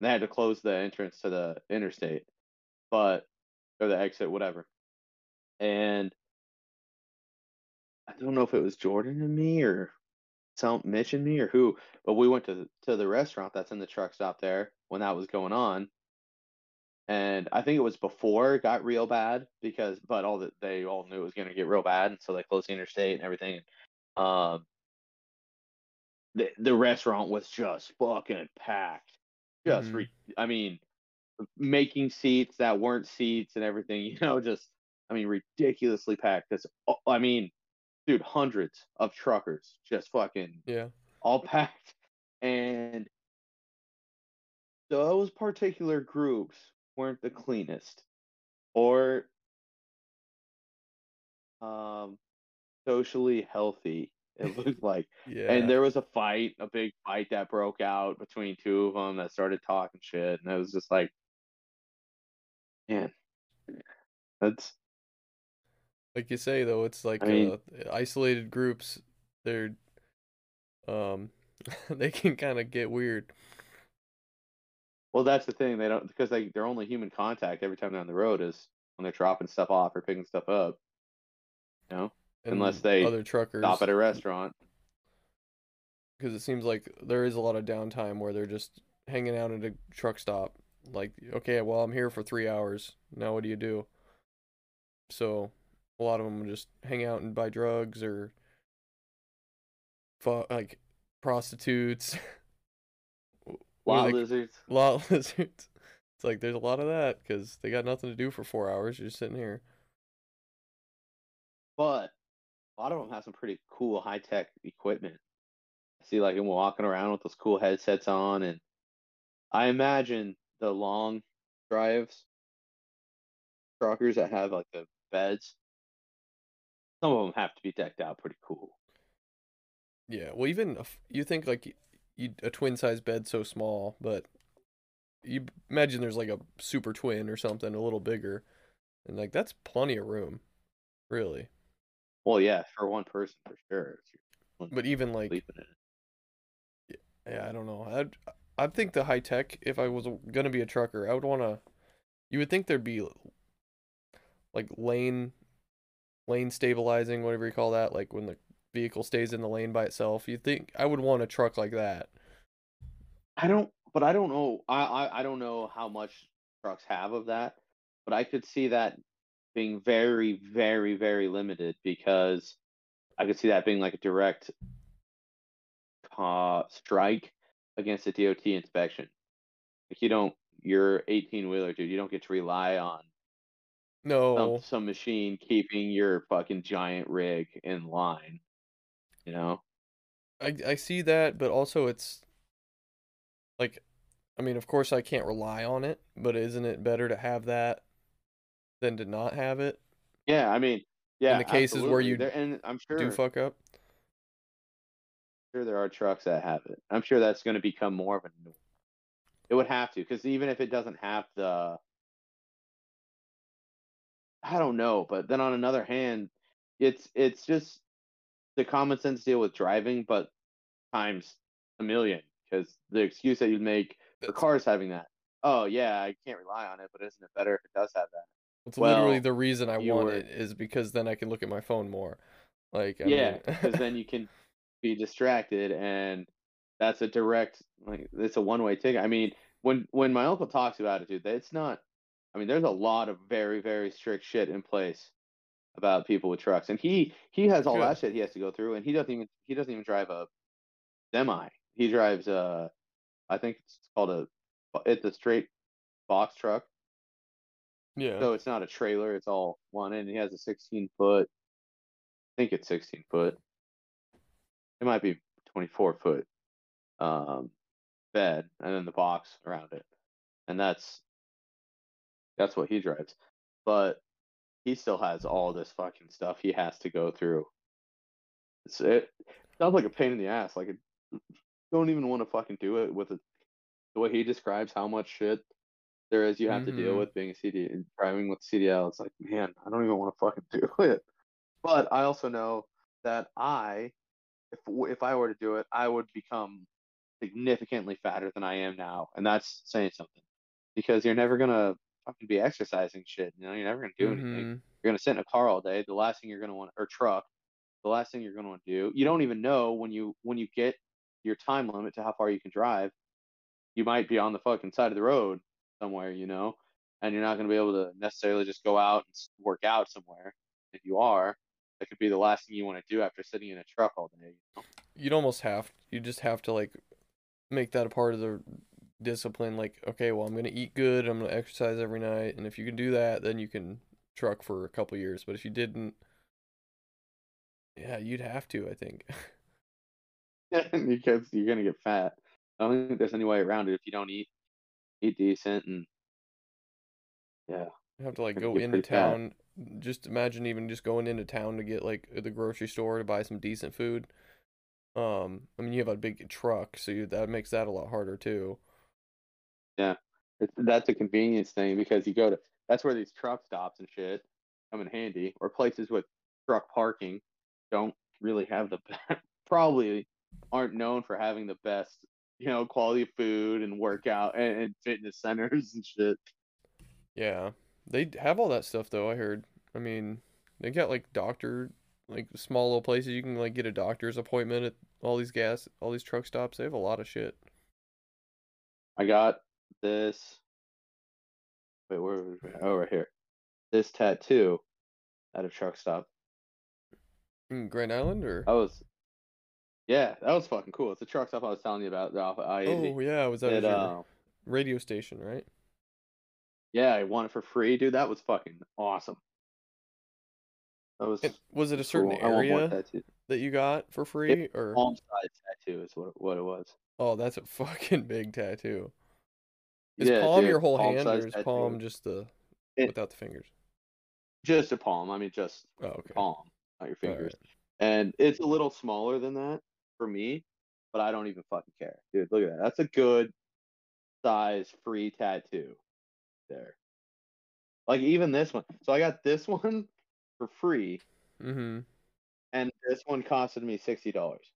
And they had to close the entrance to the interstate, but or the exit, whatever. And I don't know if it was Jordan and me or some Mitch and me or who, but we went to to the restaurant that's in the truck stop there when that was going on and I think it was before it got real bad because, but all that they all knew it was going to get real bad, and so they closed the interstate and everything. Um, the the restaurant was just fucking packed, just Mhm. re- I mean, making seats that weren't seats and everything, (laughs) you know, just I mean, ridiculously packed. Because I mean, dude, hundreds of truckers just fucking Yeah. all (laughs) packed. And those particular groups weren't the cleanest or um socially healthy it (laughs) looked like Yeah. and there was a fight a big fight that broke out between two of them that started talking shit and it was just like man that's like you say though, it's like I mean- uh, isolated groups. They're um, (laughs) they can kind of get weird. well that's the thing they don't because they their only human contact every time they're on the road is when they're dropping stuff off or picking stuff up you know Unless they other truckers stop at a restaurant because it seems like there is a lot of downtime where they're just hanging out at a truck stop. Like, okay, well, I'm here for three hours. Now, what do you do? So, A lot of them just hang out and buy drugs or fu- like prostitutes. (laughs) Lot they- lizards. lot (laughs) lizards. It's like there's a lot of that because they got nothing to do for four hours. You're just sitting here. But a lot of them have some pretty cool high tech equipment. I see like them walking around with those cool headsets on, and I imagine the long drives, truckers that have like the beds. Some of them have to be decked out pretty cool. Yeah, well, even a f- you think like you a twin size bed so small, but you imagine there's like a super twin or something a little bigger, and like that's plenty of room, really. Well, yeah, for one person for sure. But even like. Yeah, I don't know. I'd I'd think the high tech. If I was gonna be a trucker, I would want to. You would think there'd be like lane, lane stabilizing, whatever you call that. Like when the vehicle stays in the lane by itself. You think I would want a truck like that? I don't, but I don't know. I, I I don't know how much trucks have of that, but I could see that being very, very, very limited because I could see that being like a direct uh, strike against a DOT inspection. Like you don't, you're 18 wheeler, dude. You don't get to rely on No. some some machine keeping your fucking giant rig in line. You know? I I see that, but also it's like, I mean, of course I can't rely on it, but isn't it better to have that than to not have it? Yeah, I mean, yeah. In the cases where you There- and I'm sure Do fuck up? sure there are trucks that have it. I'm sure that's going to become more of a. It would have to, because even if it doesn't have the, I don't know, but then on another hand, it's it's just the common sense deal with driving, but times a million. Because the excuse that you'd make for cars having that, oh yeah, I can't rely on it, but isn't it better if it does have that? It's literally the reason I want were- it is because then I can look at my phone more. Like, I yeah, mean- because (laughs) then you can be distracted, and that's a direct like it's a one way ticket. I mean, when when my uncle talks about it, dude, it's not. I mean, there's a lot of very very strict shit in place about people with trucks, and he he has all that shit he has to go through, and he doesn't even he doesn't even drive a semi. He drives a, I think it's called a, it's a straight box truck. yeah. So it's not a trailer; it's all one, and he has a 16 foot. I think it's 16 foot. It might be 24 foot um, bed, and then the box around it, and that's that's what he drives. But he still has all this fucking stuff he has to go through. It's, it sounds like a pain in the ass. Like, it, don't even want to fucking do it with it. The way he describes how much shit there is you have to deal Mhm. with being a CD and driving with CDL. It's like, man, I don't even want to fucking (laughs) do it. But I also know that I, if if I were to do it, I would become significantly fatter than I am now, and that's saying something because you're never gonna fucking be exercising shit. You know, you're never gonna do anything. Mhm. You're gonna sit in a car all day. The last thing you're gonna want, or truck, the last thing you're gonna want to do. You don't even know when you when you get your time limit to how far you can drive. You might be on the fucking side of the road somewhere, you know, and you're not gonna be able to necessarily just go out and work out somewhere. If you are, that could be the last thing you want to do after sitting in a truck all day. You know? You'd almost have you just have to like make that a part of the discipline. Like, okay, well, I'm gonna eat good. I'm gonna exercise every night, and if you can do that, then you can truck for a couple years. But if you didn't, yeah, you'd have to. I think. (laughs) because you're gonna get fat. I don't think there's any way around it if you don't eat eat decent and yeah. You have to like go into pretty fat. town. Just imagine even just going into town to get like the grocery store to buy some decent food. Um, I mean, you have a big truck, so you, that makes that a lot harder too. Yeah, it's, that's a convenience thing because you go to that's where these truck stops and shit come in handy, or places with truck parking don't really have the (laughs) probably aren't known for having the best you know quality of food and workout and, and fitness centers and shit. Yeah, they have all that stuff though. I heard. I mean, they got like doctor, like small little places you can like get a doctor's appointment at all these gas, all these truck stops. They have a lot of shit. I got this. Wait, where? was it? Oh, right here. This tattoo at a truck stop. In Grand Island or? That was, yeah, that was fucking cool. It's the truck stop I was telling you about. I. Oh yeah, was that It, at your uh, radio station, right? yeah, I won it for free, dude. That was fucking awesome. That was And was it a certain cool. I area that you got for free, or? Palm side tattoo is what what it was. Oh, that's a (laughs) fucking big tattoo. Is Yeah, palm dude, your whole palm hand, or is palm just the It- without the fingers? Just a palm. I mean, just Oh, okay. palm, not your fingers. Alright. And it's a little smaller than that for me, but I don't even fucking care, dude. Look at that. That's a good size free tattoo there. Like even this one. So I got this (laughs) one for free, Mm-hmm. and this one costed me sixty dollars.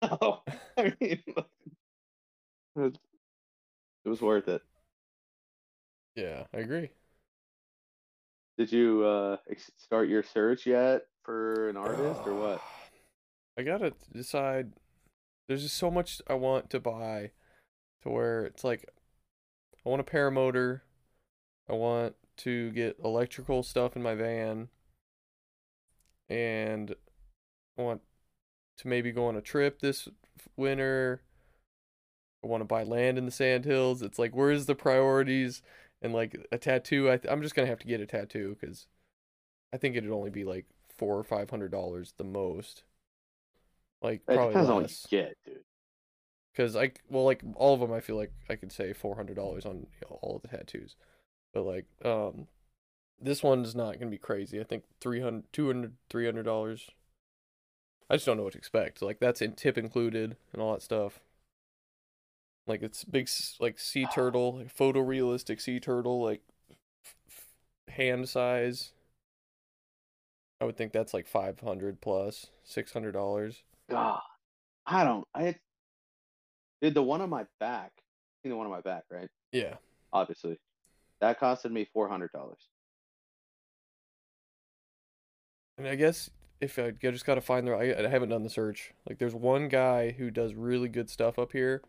(laughs) Oh, I mean, (laughs) it was worth it. Yeah, I agree. Did you uh start your search yet for an artist or what? (sighs) I gotta decide. There's just so much I want to buy, to where it's like, I want a paramotor. I want to get electrical stuff in my van, and I want to maybe go on a trip this winter. I want to buy land in the Sandhills. It's like, where's the priorities? And like a tattoo, I th- I'm just gonna have to get a tattoo because I think it'd only be like four or five hundred dollars the most. Like It probably depends on what less. you get, dude. Because I well, like all of them, I feel like I could say four hundred dollars on you know, all of the tattoos, but like um, this one's not gonna be crazy. I think 300 200 300 dollars. I just don't know what to expect. Like that's in tip included and all that stuff. Like it's big, like sea turtle, like photorealistic sea turtle, like f- f- hand size. I would think that's like five hundred plus six hundred dollars. God, I don't. I did the one on my back. You the one on my back, right? Yeah. Obviously, that costed me four hundred dollars. And I guess if I I just gotta find the I, I haven't done the search. Like there's one guy who does really good stuff up here,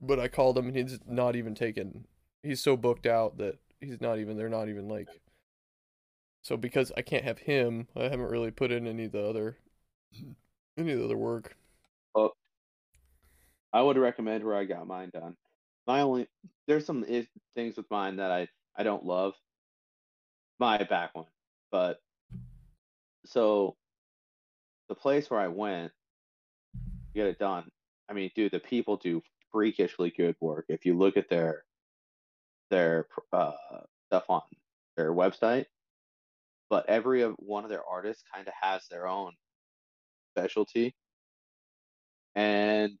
but I called him and he's not even taken. He's so booked out that he's not even. They're not even like. So because I can't have him, I haven't really put in any of the other, any of the other work. Well, I would recommend where I got mine done. My only there's some things with mine that I I don't love. My back one, but so the place where I went get it done. I mean, dude, the people do freakishly good work. If you look at their their uh, stuff on their website, but every one of their artists kind of has their own specialty, and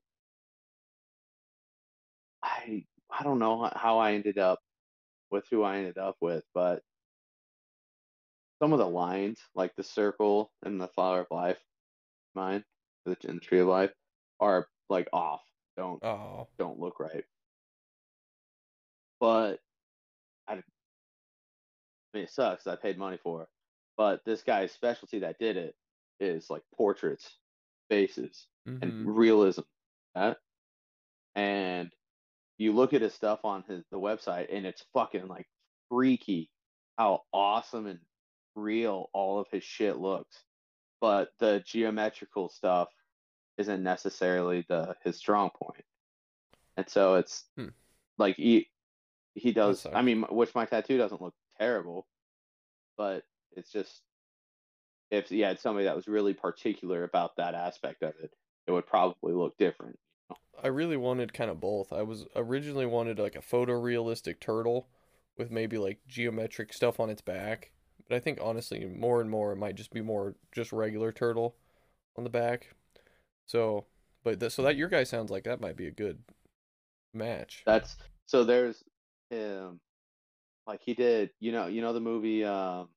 I I don't know how I ended up with who I ended up with, but some of the lines, like the circle and the flower of life, mine, the in the tree of life, are like off. Don't Oh, don't look right. But I, I mean, it sucks. I paid money for it. But this guy's specialty that did it is like portraits, faces, hmm and realism. Right? And you look at his stuff on his the website, and it's fucking like freaky how awesome and real all of his shit looks. But the geometrical stuff isn't necessarily the his strong point. And so it's Hmm. like he he does. I mean, which my tattoo doesn't look terrible, but it's just if yeah, had somebody that was really particular about that aspect of it, it would probably look different. I really wanted kind of both. I was originally wanted like a photorealistic turtle with maybe like geometric stuff on its back. But I think honestly, more and more it might just be more just regular turtle on the back. So, but th- so that your guy sounds like that might be a good match. That's so there's him like he did, you know, you know the movie um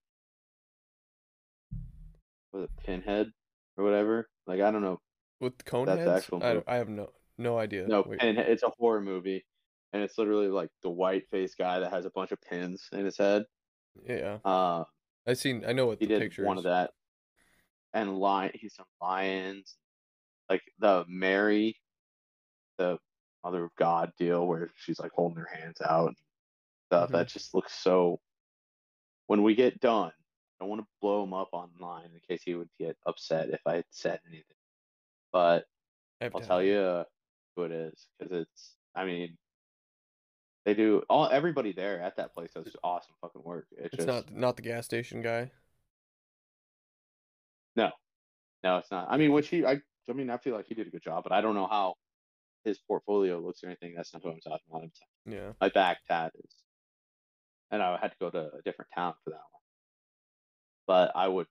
was it Pinhead or whatever? Like I don't know. With the cone That's the actual I. I have no no idea. No, Wait. Pinhead it's a horror movie and it's literally like the white faced guy that has a bunch of pins in his head. Yeah. Uh I seen I know what he the did picture one is. of that. And lion he's some lions. Like the Mary, the mother of God deal where she's like holding her hands out and stuff. Mhm. That just looks so when we get done, I don't want to blow him up online in case he would get upset if I had said anything. But I have I'll tell you who it is because it's. I mean, they do all everybody there at that place does awesome fucking work. It's, It's just not not the gas station guy. No, no, it's not. I mean, which he I I mean I feel like he did a good job, but I don't know how his portfolio looks or anything. That's not what I'm talking about. I'm Yeah. my back tat is, and I had to go to a different town for that one. But I would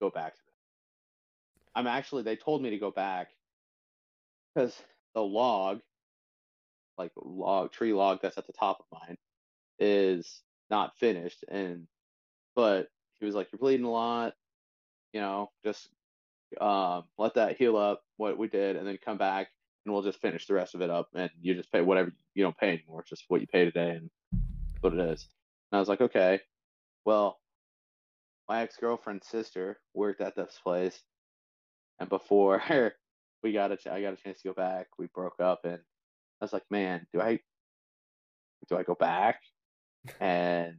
go back to that. I'm actually. They told me to go back because the log, like log tree log that's at the top of mine, is not finished. And but he was like, "You're bleeding a lot. You know, just um, let that heal up. What we did, and then come back." And we'll just finish the rest of it up, and you just pay whatever you don't pay anymore. It's just what you pay today, and what it is. And I was like, okay, well, my ex girlfriend's sister worked at this place, and before (laughs) we got a, ch- I got a chance to go back, we broke up, and I was like, man, do I, do I go back? (laughs) And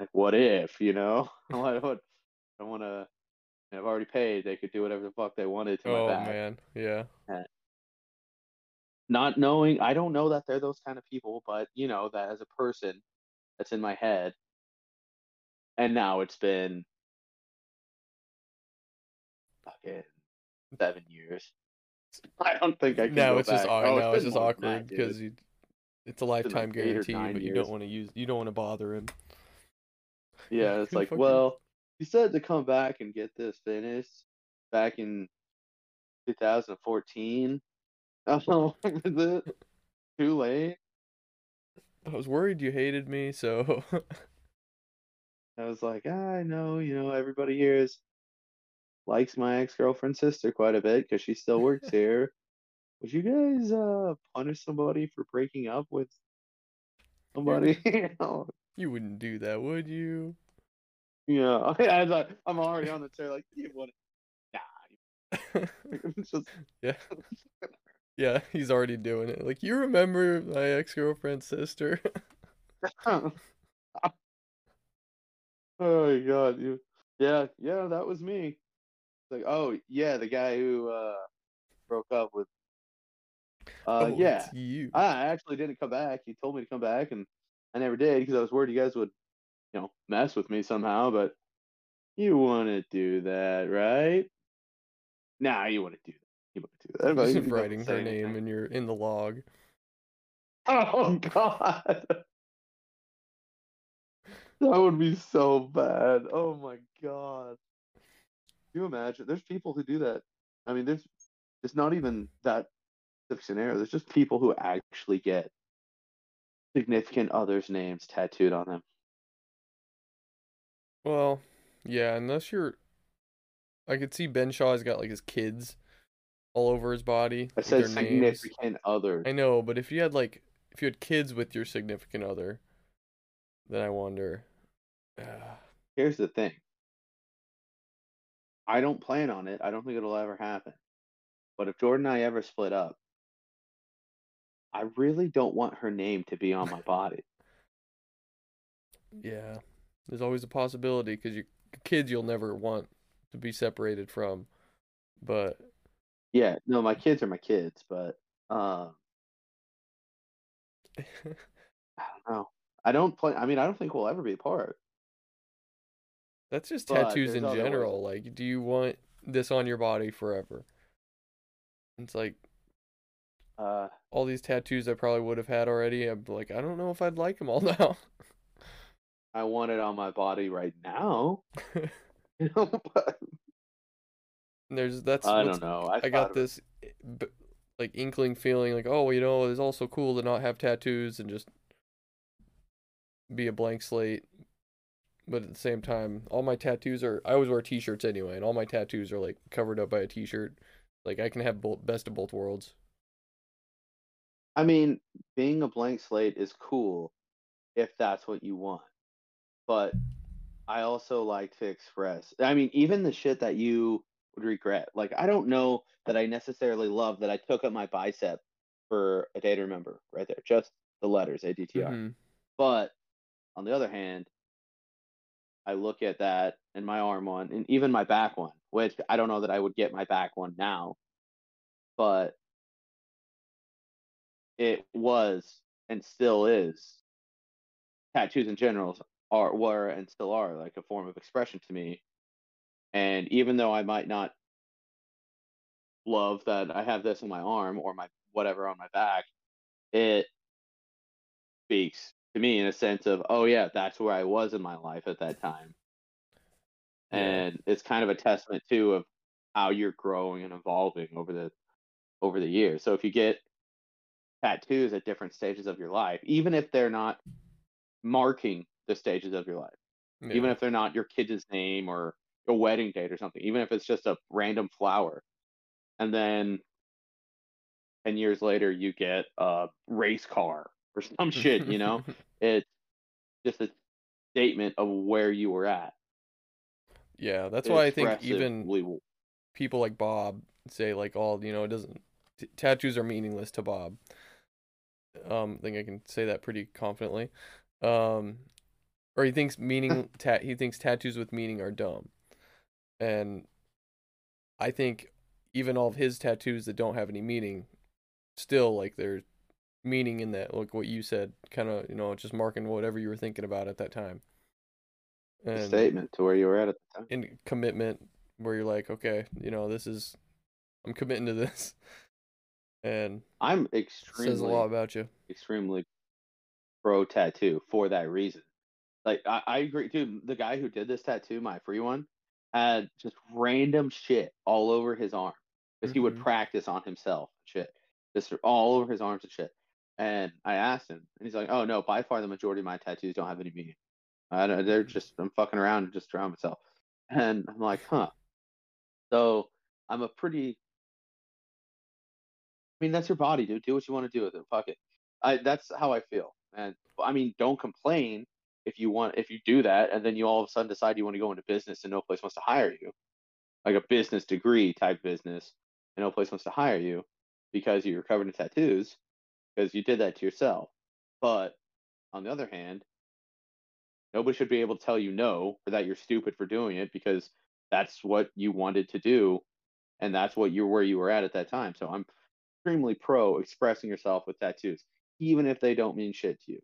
like, what if, you know, (laughs) I want to. I've already paid. They could do whatever the fuck they wanted to my Oh man. Yeah. not knowing I don't know that they're those kind of people, but you know that as a person that's in my head. And now it's been fucking seven years. (laughs) I don't think I can go it's just back. aw- Oh, been it's just that, awkward because you it's a lifetime like guarantee, but you years. don't want to use you don't want to bother him. Yeah, (laughs) it's like, Fucking- well, you said to come back and get this finished back in 2014. (laughs) Oh, is it too late? I was worried you hated me, so (laughs) I was like, "Ah, I know, you know, everybody here is likes my ex girlfriend's sister quite a bit because she still works (laughs) here. Would you guys uh punish somebody for breaking up with somebody? you wouldn't do that, would you? Yeah, (laughs) I was like, I'm already on the chair. Like, you want Nah, it's (laughs) just yeah. Yeah, he's already doing it. Like, you remember my ex girlfriend's sister? (laughs) oh my god, you. Yeah, yeah, that was me. Like, oh yeah, the guy who uh broke up with. Uh, oh, yeah. you. I actually didn't come back. He told me to come back, and I never did because I was worried you guys would, you know, mess with me somehow. But you want to do that, right? Nah, you want to do that. You want to do that. Just writing her name anything. in your in the log. Oh (laughs) God, that would be so bad. Oh my God. Can you imagine? There's people who do that. I mean, there's it's not even that scenario. There's just people who actually get significant others' names tattooed on them. Well, yeah, unless you're I could see Ben Shaw's got like his kids all over his body. I said their names. significant others. I know, but if you had like if you had kids with your significant other, then I wonder. Ah, (sighs) Here's the thing. I don't plan on it. I don't think it'll ever happen. But if Jordan and I ever split up, I really don't want her name to be on my body. (laughs) yeah, there's always a possibility because your kids you'll never want to be separated from, but Yeah, no, my kids are my kids, but um, (laughs) I don't know. I don't plan. I mean, I don't think we'll ever be apart. that's just But tattoos in ways. general. Like, do you want this on your body forever? It's like Uh, all these tattoos I probably would have had already. I'm like, I don't know if I'd like them all (laughs) now. I want it on my body right now. (laughs) (laughs) You know, but there's that's I don't know. I, I got this eh, like inkling feeling like, oh, you know, it's also cool to not have tattoos and just be a blank slate. But at the same time, all my tattoos are I always wear t-shirts anyway, and all my tattoos are like covered up by a t-shirt. Like I can have both best of both worlds. I mean, being a blank slate is cool if that's what you want. But I also like to express. I mean, even the shit that you would regret. Like, I don't know that I necessarily love that I took up my bicep for a day to remember right there. Just the letters, ADTR. Mhm. But on the other hand, I look at that and my arm one, and even my back one, which I don't know that I would get my back one now, but it was and still is tattoos in general are were and still are like a form of expression to me. And even though I might not love that I have this on my arm or my whatever on my back, it speaks to me in a sense of, oh yeah, that's where I was in my life at that time. And it's kind of a testament too of how you're growing and evolving over the over the years. So if you get tattoos at different stages of your life, even if they're not marking the stages of your life, even if they're not your kid's name or a wedding date or something, even if it's just a random flower, and then 10 years later you get a race car or (laughs) some shit, you know? (laughs) It's just a statement of where you were at. yeah, that's why I think even people like Bob say like all you know it doesn't t- tattoos are meaningless to Bob. Um, I think I can say that pretty confidently. Um, or he thinks meaning (laughs) tat he thinks tattoos with meaning are dumb, and I think even all of his tattoos that don't have any meaning, still like there's meaning in that. Like what you said, kind of you know just marking whatever you were thinking about at that time. And statement to where you were at at the time. in commitment where you're like, okay, you know, this is I'm committing to this. (laughs) And I'm extremely says a lot about you. extremely pro tattoo for that reason. Like I, I agree, dude. The guy who did this tattoo, my free one, had just random shit all over his arm because he would Mhm. practice on himself, shit, just all over his arms and shit. And I asked him, and he's like, "Oh no, by far the majority of my tattoos don't have any meaning. I don't, they're Mhm. just I'm fucking around and just drawing myself." And I'm like, "Huh." So I'm a pretty I mean, that's your body, dude. Do what you want to do with it. Fuck it. I that's how I feel. And I mean, don't complain if you want if you do that and then you all of a sudden decide you want to go into business and no place wants to hire you. Like a business degree type business and no place wants to hire you because you're covered in tattoos because you did that to yourself. But on the other hand, nobody should be able to tell you no or that you're stupid for doing it because that's what you wanted to do and that's what you're where you were at at that time. So I'm extremely pro expressing yourself with tattoos, even if they don't mean shit to you.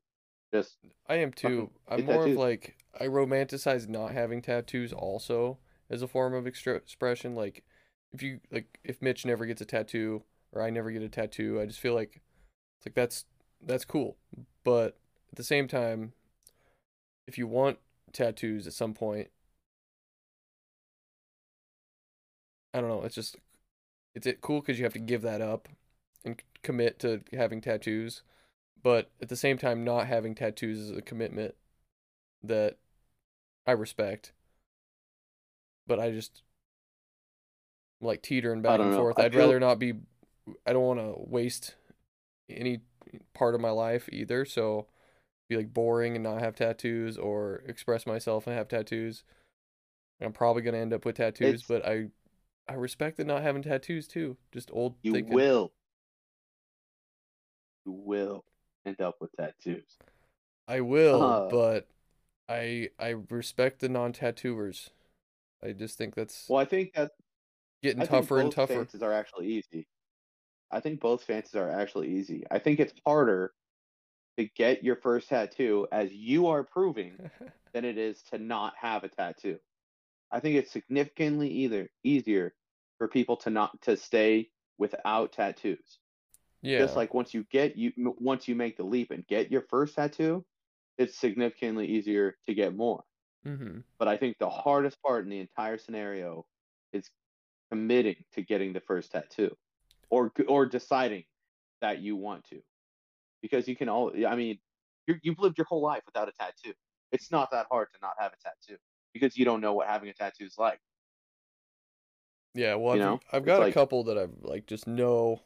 Just I am too. I'm more of like I romanticize not having tattoos also as a form of extra expression. Like if you like if Mitch never gets a tattoo or I never get a tattoo, I just feel like it's like that's that's cool. But at the same time, if you want tattoos at some point, I don't know. It's just it's it cool because you have to give that up and commit to having tattoos, but at the same time, not having tattoos is a commitment that I respect. But I just like teetering back and know. forth. I I'd feel- rather not be. I don't want to waste any part of my life either. So be like boring and not have tattoos, or express myself and have tattoos. I'm probably gonna end up with tattoos, It's- but I I respect the not having tattoos too. Just old you thinking. will, you will end up with tattoos. I will, Uh. but I I respect the non-tattooers. I just think that's Well, I think that getting I tougher and tougher. stances are actually easy. I think both stances are actually easy. I think it's harder to get your first tattoo, as you are proving, (laughs) than it is to not have a tattoo. I think it's significantly either easier for people to not to stay without tattoos. Yeah. Just like once you get you once you make the leap and get your first tattoo, it's significantly easier to get more. hmm But I think the hardest part in the entire scenario is committing to getting the first tattoo, or or deciding that you want to, because you can all. I mean, you you've lived your whole life without a tattoo. It's not that hard to not have a tattoo because you don't know what having a tattoo is like. Yeah, well, I've, I've it's got a like- couple that I've like just know.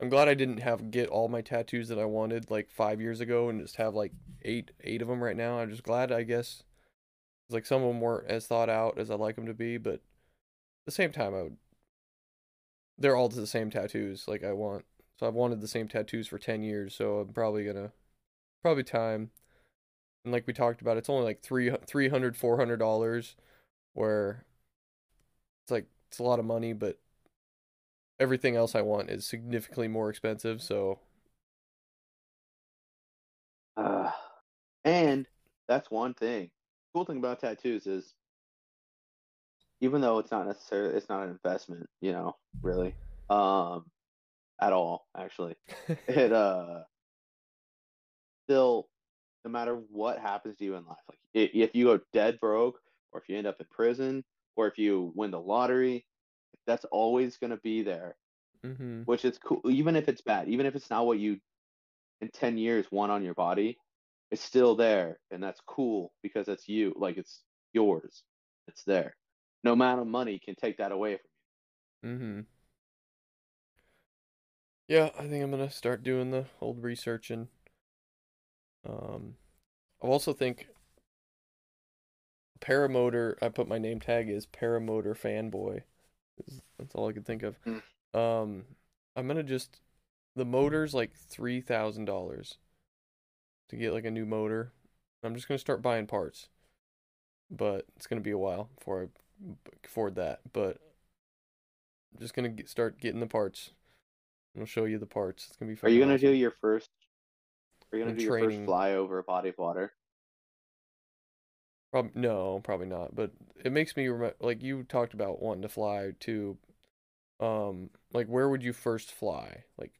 I'm glad I didn't have get all my tattoos that I wanted like five years ago and just have like eight eight of them right now. I'm just glad, I guess. Like some of them weren't as thought out as I'd like them to be, but at the same time, I would. They're all the same tattoos like I want. So I've wanted the same tattoos for ten years, so I'm probably gonna, probably time. And like we talked about, it's only like three three hundred four hundred dollars where it's like it's a lot of money, but everything else I want is significantly more expensive. So Uh, and that's one thing. Cool thing about tattoos is, even though it's not necessarily, it's not an investment, you know, really, um, at all, actually. (laughs) It uh, still, no matter what happens to you in life, like if you go dead broke, or if you end up in prison, or if you win the lottery, that's always gonna be there. hmm Which is cool, even if it's bad, even if it's not what you in 10 years want on your body, it's still there. And that's cool because it's you. Like it's yours. It's there. No amount of money can take that away from you. mm-hmm Yeah, I think I'm gonna start doing the old research and um I also think paramotor I put my name tag is paramotor fanboy. That's all I could think of. Mm. Um I'm gonna just the motor's like three thousand dollars to get like a new motor. I'm just gonna start buying parts. But it's gonna be a while before I afford that. But I'm just gonna get, start getting the parts. I'll show you the parts. It's gonna be. Are you gonna do your first? Are you gonna And do your first training. fly over a body of water? Prob- no, probably not. But it makes me remember, like you talked about wanting to fly to, Um, like where would you first fly? Like,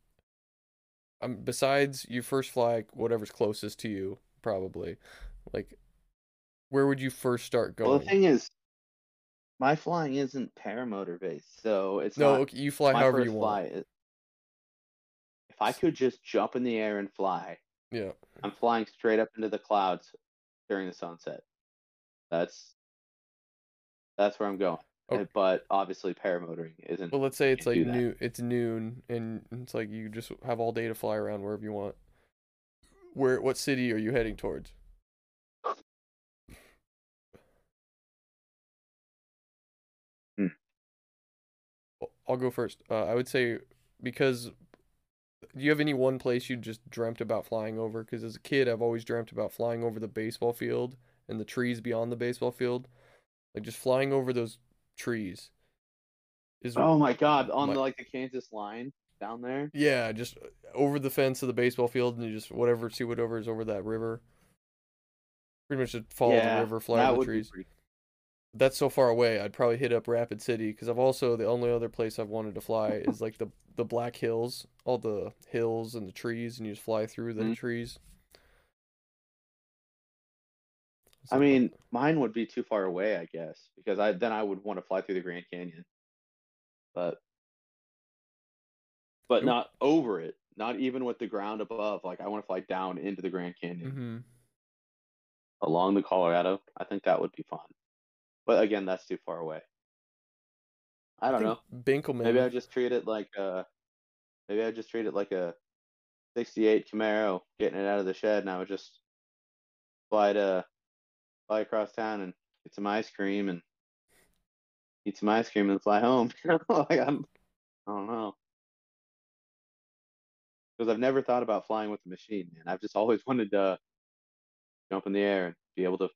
um, besides you first fly whatever's closest to you, probably. Like, where would you first start going? Well, the thing is, my flying isn't paramotor based, so it's no, not okay, you fly however you fly. want. Is, if I could just jump in the air and fly, Yeah. I'm flying straight up into the clouds during the sunset. That's that's where I'm going. Okay. Uh, But obviously, paramotoring isn't. Well, let's say it's like noon. It's noon, and it's like you just have all day to fly around wherever you want. Where? What city are you heading towards? Hmm. I'll go first. Uh, I would say because. Do you have any one place you just dreamt about flying over? Because as a kid, I've always dreamt about flying over the baseball field and the trees beyond the baseball field, like just flying over those trees. Is Oh my God! On my- the like the Kansas line down there. Yeah, just uh, over the fence of the baseball field, and you just whatever, see whatever is over that river. Pretty much just follow yeah, the river, fly over the trees. pretty- That's so far away. I'd probably hit up Rapid City because I've also the only other place I've wanted to fly (laughs) is like the the Black Hills, all the hills and the trees, and you just fly through the Mhm. trees. I mean, mine would be too far away, I guess, because I then I would want to fly through the Grand Canyon, but but not over it. Not even with the ground above. Like I want to fly down into the Grand Canyon mhm. along the Colorado. I think that would be fun. But again, that's too far away. I don't know. think Benkelman. Maybe I just treat it like uh maybe I just treat it like a 68 Camaro getting it out of the shed and I would just fly to fly across town and get some ice cream and eat some ice cream and fly home. (laughs) (laughs) like I'm I don't know. Because I've never thought about flying with a machine, man. I've just always (laughs) wanted to jump in the air and be able to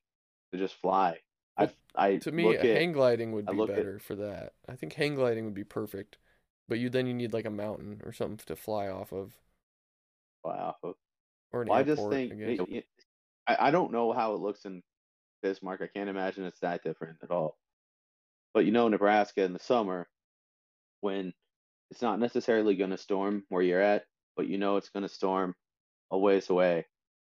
to just fly. I I to me, at hang gliding would be look at- better for that. I think hang gliding would be perfect, but you then you need like a mountain or something to fly off of, fly off of. or an Well, I just think. I, I don't know how it looks in Bismarck. I can't imagine it's that different at all. But you know, Nebraska in the summer, when it's not necessarily going to storm where you're at, but you know it's going to storm a ways away.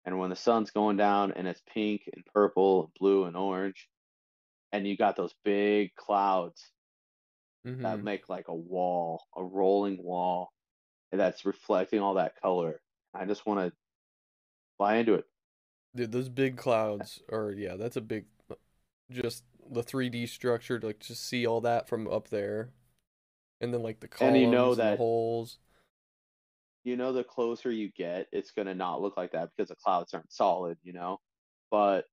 And when the sun's going down and it's pink and purple and blue and orange, and you got those big clouds that Mhm. make like a wall, a rolling wall, and that's reflecting all that color. I just want to fly into it. Dude, those big clouds are yeah, that's a big just the 3D structure to like just see all that from up there. And then like the columns And you know and the that- holes. you know the closer you get it's going to not look like that because the clouds aren't solid you know but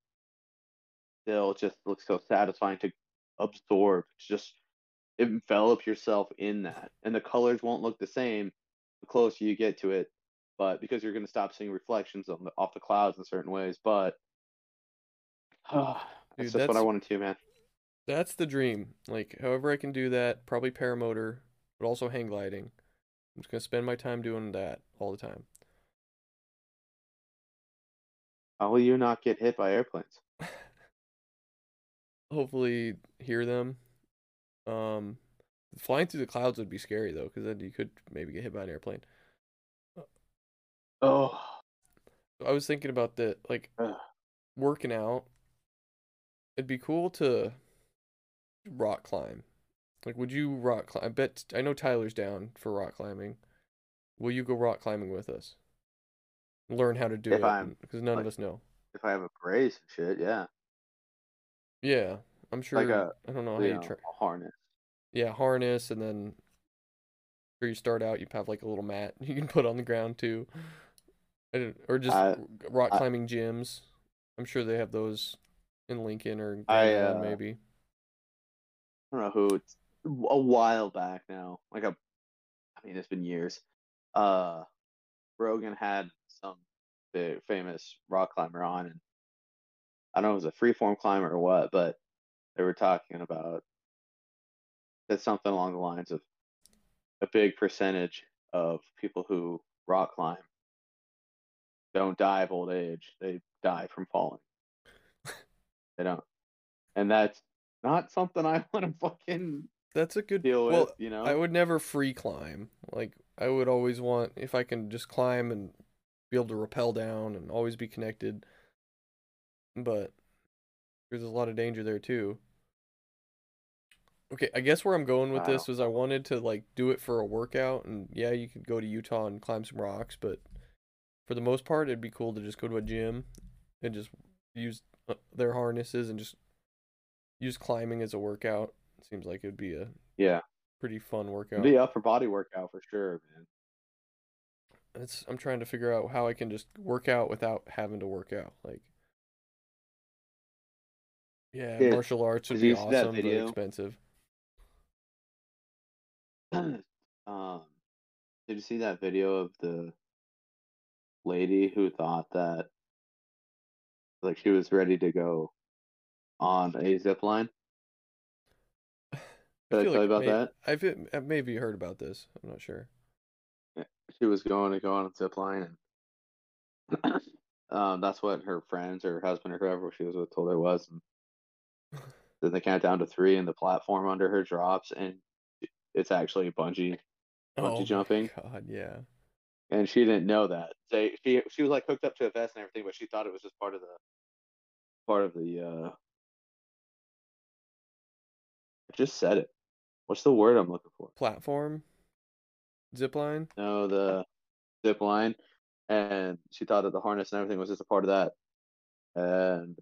they'll just look so satisfying to absorb to just envelop yourself in that and the colors won't look the same the closer you get to it but because you're going to stop seeing reflections on the, off the clouds in certain ways but (sighs) that's Dude, just what i wanted to man That's the dream. Like, however I can do that, probably paramotor, but also hang gliding. I'm just gonna spend my time doing that all the time. How will you not get hit by airplanes? (laughs) Hopefully, hear them. Um, flying through the clouds would be scary though, because then you could maybe get hit by an airplane. Oh, I was thinking about that, like Ugh. working out. It'd be cool to rock climb. Like, would you rock climb? I bet I know Tyler's down for rock climbing. Will you go rock climbing with us? Learn how to do If it, because none of us know. if I have a brace and shit, yeah, Yeah, I'm sure. like a I don't know how you you tra- a harness. Yeah, harness, and then where you start out, you have like a little mat (laughs) you can put on the ground too. I or just I- rock I- climbing gyms. I'm sure they have those in Lincoln or I, uh, maybe. I don't know who. It's a while back now. Like a, I mean, it's been years. Uh, Rogan had some big famous rock climber on, and I don't know if it was a freeform climber or what, but they were talking about said something along the lines of a big percentage of people who rock climb don't die of old age; they die from falling. (laughs) they don't, and that's not something I (laughs) want to fucking That's a good. deal well, with. You know, I would never free climb. Like I would always want if I can just climb and be able to rappel down and always be connected. But there's a lot of danger there too. Okay, I guess where I'm going with I this was I wanted to like do it for a workout and yeah, you could go to Utah and climb some rocks, but for the most part it'd be cool to just go to a gym and just use uh, their harnesses and just use climbing as a workout. Seems like it'd be a yeah, pretty fun workout. be upper body workout for sure, man. It's I'm trying to figure out how I can just work out without having to work out. Like, yeah, Yeah, martial arts would be you see that awesome, but expensive. (clears throat) um, did you see that video of the lady who thought that like she was ready to go on a zip line? (sighs) Did I, feel tell you about may- that? I've I've maybe heard about this. I'm not sure. Yeah, She was going to go on a zip line, and (coughs) um, that's what her friends or her husband or whoever she was with told her it was. And (laughs) then they count down to three, and the platform under her drops, and it's actually bungee bungee oh my jumping? God, yeah. And she didn't know that. They she she was like hooked up to a vest and everything, but she thought it was just part of the part of the uh I just said it. What's the word I'm looking for? Platform, zip line. No, the zip line. And she thought that the harness and everything was just a part of that. And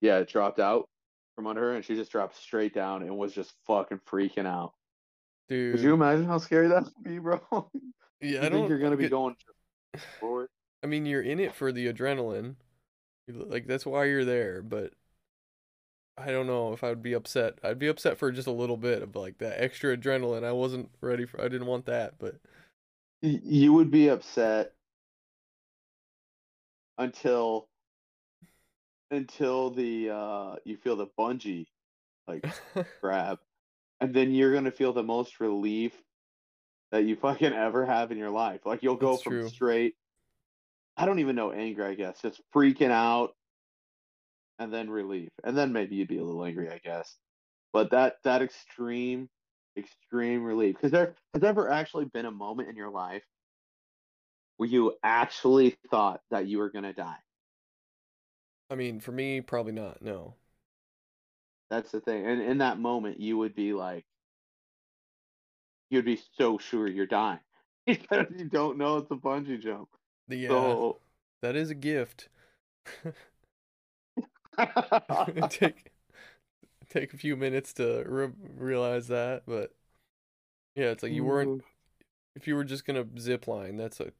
yeah, it dropped out from under her and she just dropped straight down and was just fucking freaking out. Dude, Could you imagine how scary that would be, bro? (laughs) yeah, I think don't. Think you're gonna be get- going forward? I mean, you're in it for the adrenaline. Like that's why you're there, but I don't know if I would be upset. I'd be upset for just a little bit of like that extra adrenaline. I wasn't ready for. I didn't want that, but you would be upset until until the uh you feel the bungee like (laughs) grab and then you're gonna feel the most relief that you fucking ever have in your life like you'll go That's from true. straight i don't even know anger i guess just freaking out and then relief and then maybe you'd be a little angry i guess but that that extreme extreme relief because there has ever actually been a moment in your life where you actually thought that you were gonna die I mean, for me, probably not. No. That's the thing. And in that moment, you would be like, you'd be so sure you're dying (laughs) because you don't know it's a bungee jump. Yeah, So, that is a gift. (laughs) (laughs) take take a few minutes to re- realize that, but yeah, it's like you weren't. Mm-hmm. If you were just gonna zip line, that's a.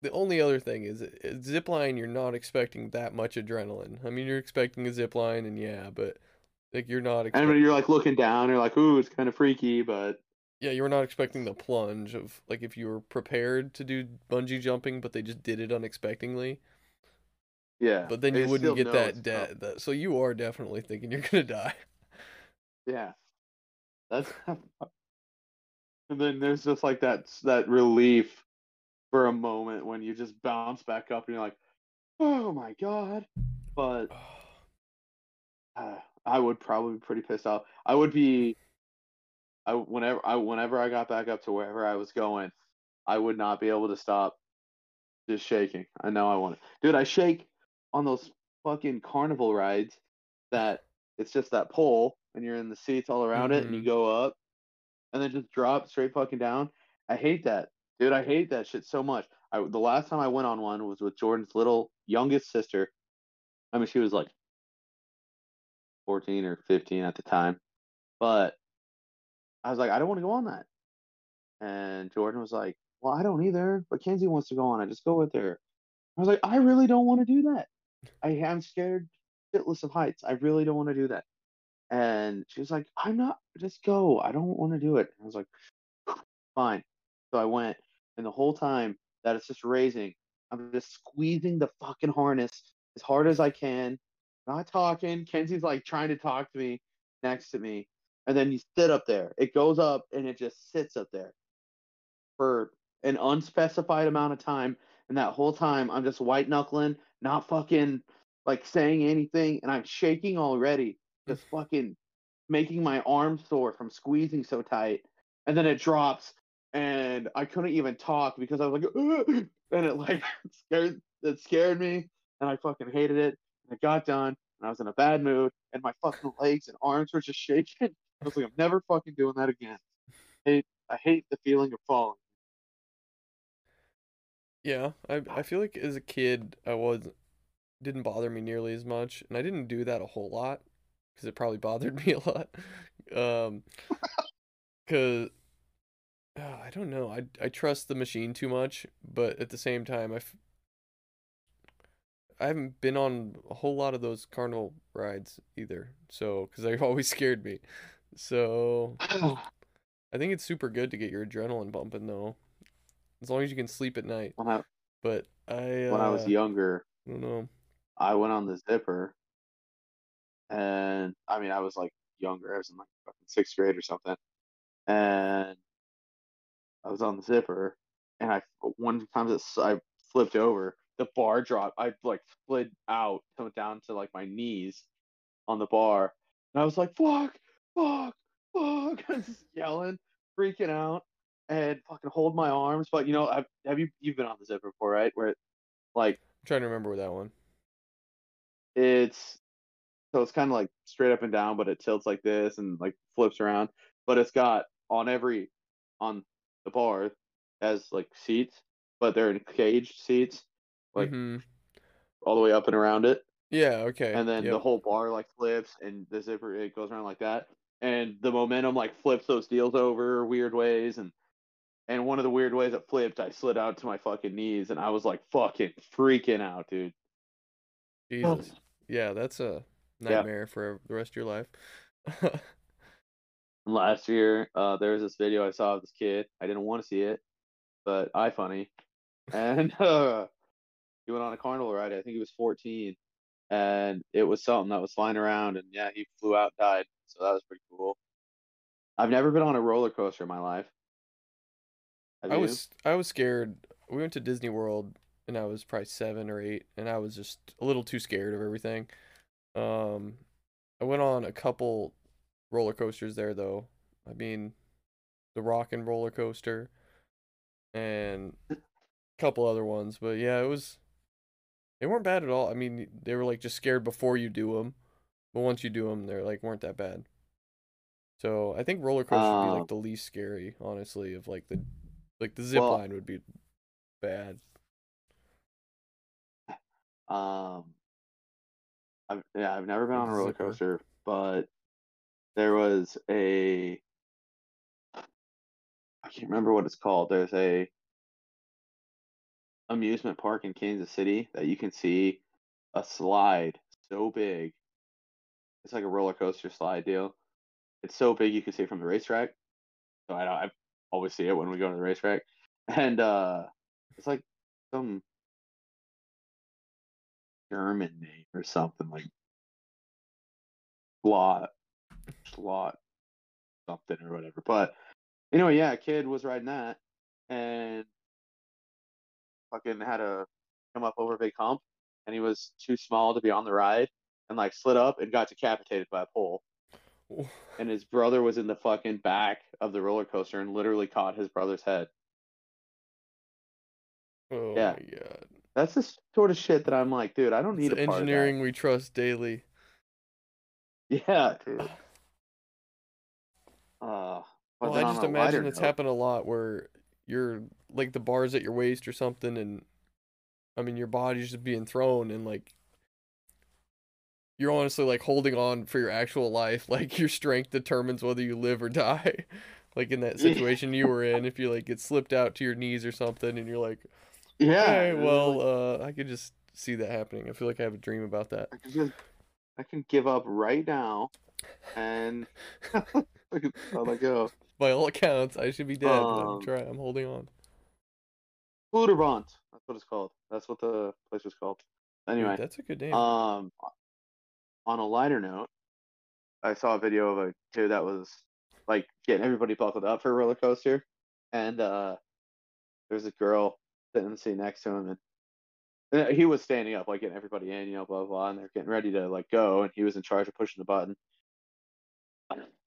The only other thing is, zip line. You're not expecting that much adrenaline. I mean, you're expecting a zip line, and yeah, but like you're not. and Expect- when you're like looking down, you're like, ooh, it's kind of freaky, but yeah, you were not expecting the plunge of like if you were prepared to do bungee jumping, but they just did it unexpectedly. yeah. But then you wouldn't get that dead. That, so you are definitely thinking you're gonna die. Yeah. That's (laughs) and then there's just like that that relief for a moment when you just bounce back up and you're like, oh my god. But uh, (sighs) I would probably be pretty pissed off. I would be. I whenever I whenever I got back up to wherever I was going, I would not be able to stop just shaking. I know I want it, dude. I shake on those fucking carnival rides that it's just that pole and you're in the seats all around it and you Mhm. go up and then just drop straight fucking down. I hate that, dude. I hate that shit so much. I the last time I went on one was with Jordan's little youngest sister. I mean, she was like 14 or 15 at the time, but I was like, I don't want to go on that. And Jordan was like, Well, I don't either, but Kenzie wants to go on it. Just go with her. I was like, I really don't want to do that. I am scared shitless of heights. I really don't want to do that. And she was like, I'm not, just go. I don't want to do it. I was like, (sighs) fine. So I went, and the whole time that it's just raising, I'm just squeezing the fucking harness as hard as I can, not talking. Kenzie's like trying to talk to me next to me. And then you sit up there. It goes up and it just sits up there for an unspecified amount of time. And that whole time, I'm just white knuckling, not fucking like saying anything. And I'm shaking already, just (laughs) fucking making my arms sore from squeezing so tight. And then it drops, and I couldn't even talk because I was like, "Ugh," (gasps) and it like (laughs) scared it scared me, and I fucking hated it. And it got done, and I was in a bad mood, and my fucking legs and arms were just (laughs) shaking. I was like, I'm never fucking doing that again. hate I hate the feeling of falling. Yeah, I I feel like as a kid I was didn't bother me nearly as much, and I didn't do that a whole lot because it probably (laughs) bothered me a lot. Um, (laughs) cause uh, I don't know, I I trust the machine too much, but at the same time I f- I haven't been on a whole lot of those carnival rides either, so because they've (laughs) always scared me. So I think it's super good to get your adrenaline pumping though, as long as you can sleep at night. when I But I when I was uh, younger, I don't know. I went on the zipper, and I mean I was like younger. I was in like fucking sixth grade or something, and I was on the zipper, and I one time I flipped over, the bar drop. I like slid out to down to like my knees on the bar, and I was like, "Fuck, fuck, fuck!" (laughs) I was just yelling, freaking out, and fucking hold my arms. But you know, I've, have you you've been on the zipper before, right? Where it, like I'm trying to remember that one. it's so it's kind of like straight up and down, but it tilts like this and like flips around. But it's got on every on the bar has like seats, but they're in caged seats, like hmm all the way up and around it. Yeah, okay. And then the whole bar like flips and the zipper it goes around like that. And the momentum like flips those deals over weird ways and and one of the weird ways it flipped, I slid out to my fucking knees and I was like fucking freaking out, dude. Jesus. Yeah, that's a Yeah. nightmare for the rest of your life. (laughs) last year uh there was this video i saw of this kid i didn't want to see it but i funny and (laughs) uh he went on a carnival ride i think he was 14 and it was something that was flying around and yeah he flew out and died so that was pretty cool i've never been on a roller coaster in my life Have I you? was I was scared. We went to Disney World and I was probably seven or eight, and I was just a little too scared of everything. Um, I went on a couple roller coasters there though. I mean, the Rock and Roller Coaster, and a couple other ones. But yeah, it was. They weren't bad at all. I mean, they were like just scared before you do them, but once you do them, they're like weren't that bad. So I think roller coaster would be Um, like the least scary, honestly. Of like the, like the zip Well- line would be bad. (sighs) Um, I've, yeah, I've never been on a roller coaster, but there was a I can't remember what it's called. There's a amusement park in Kansas City that you can see a slide so big. It's like a roller coaster slide deal. It's so big you can see it from the racetrack. So I I always see it when we go to the racetrack, (laughs) and uh, it's like some German name or something like Blah lot something or whatever. But anyway, yeah, a kid was riding that and fucking had to come up over a big hump and he was too small to be on the ride and like slid up and got decapitated by a pole. And his brother was in the fucking back of the roller coaster and literally caught his brother's head. Oh Yeah. my god. That's the sort of shit that I'm like, dude, I don't It's need a part of that. engineering we trust daily. Yeah, dude. Uh, Well, I just imagine it's note- happened a lot where you're like the bars at your waist or something, and I mean your body's just being thrown, and like you're honestly like holding on for your actual life. (laughs) Like your strength determines whether you live or (laughs) die. like in that situation you were in, if you like get slipped out to your knees or something, and you're like, Yeah. hey, well, uh, I could just see that happening. I feel like I have a dream about that. I can just, I can give up right now, and I'll (laughs) let go. By all accounts, I should be dead. but I'm Um, trying. I'm holding on. Schlitterbahn. That's what it's called. That's what the place was called. Dude, Anyway, that's a good name. um, on a lighter note, I saw a video of a kid that was like getting everybody buckled up for a roller coaster, and uh, there's a girl sitting in the seat next to him, and and he was standing up, like getting everybody in, you know, blah blah, blah and they're getting ready to like go, and he was in charge of pushing the button.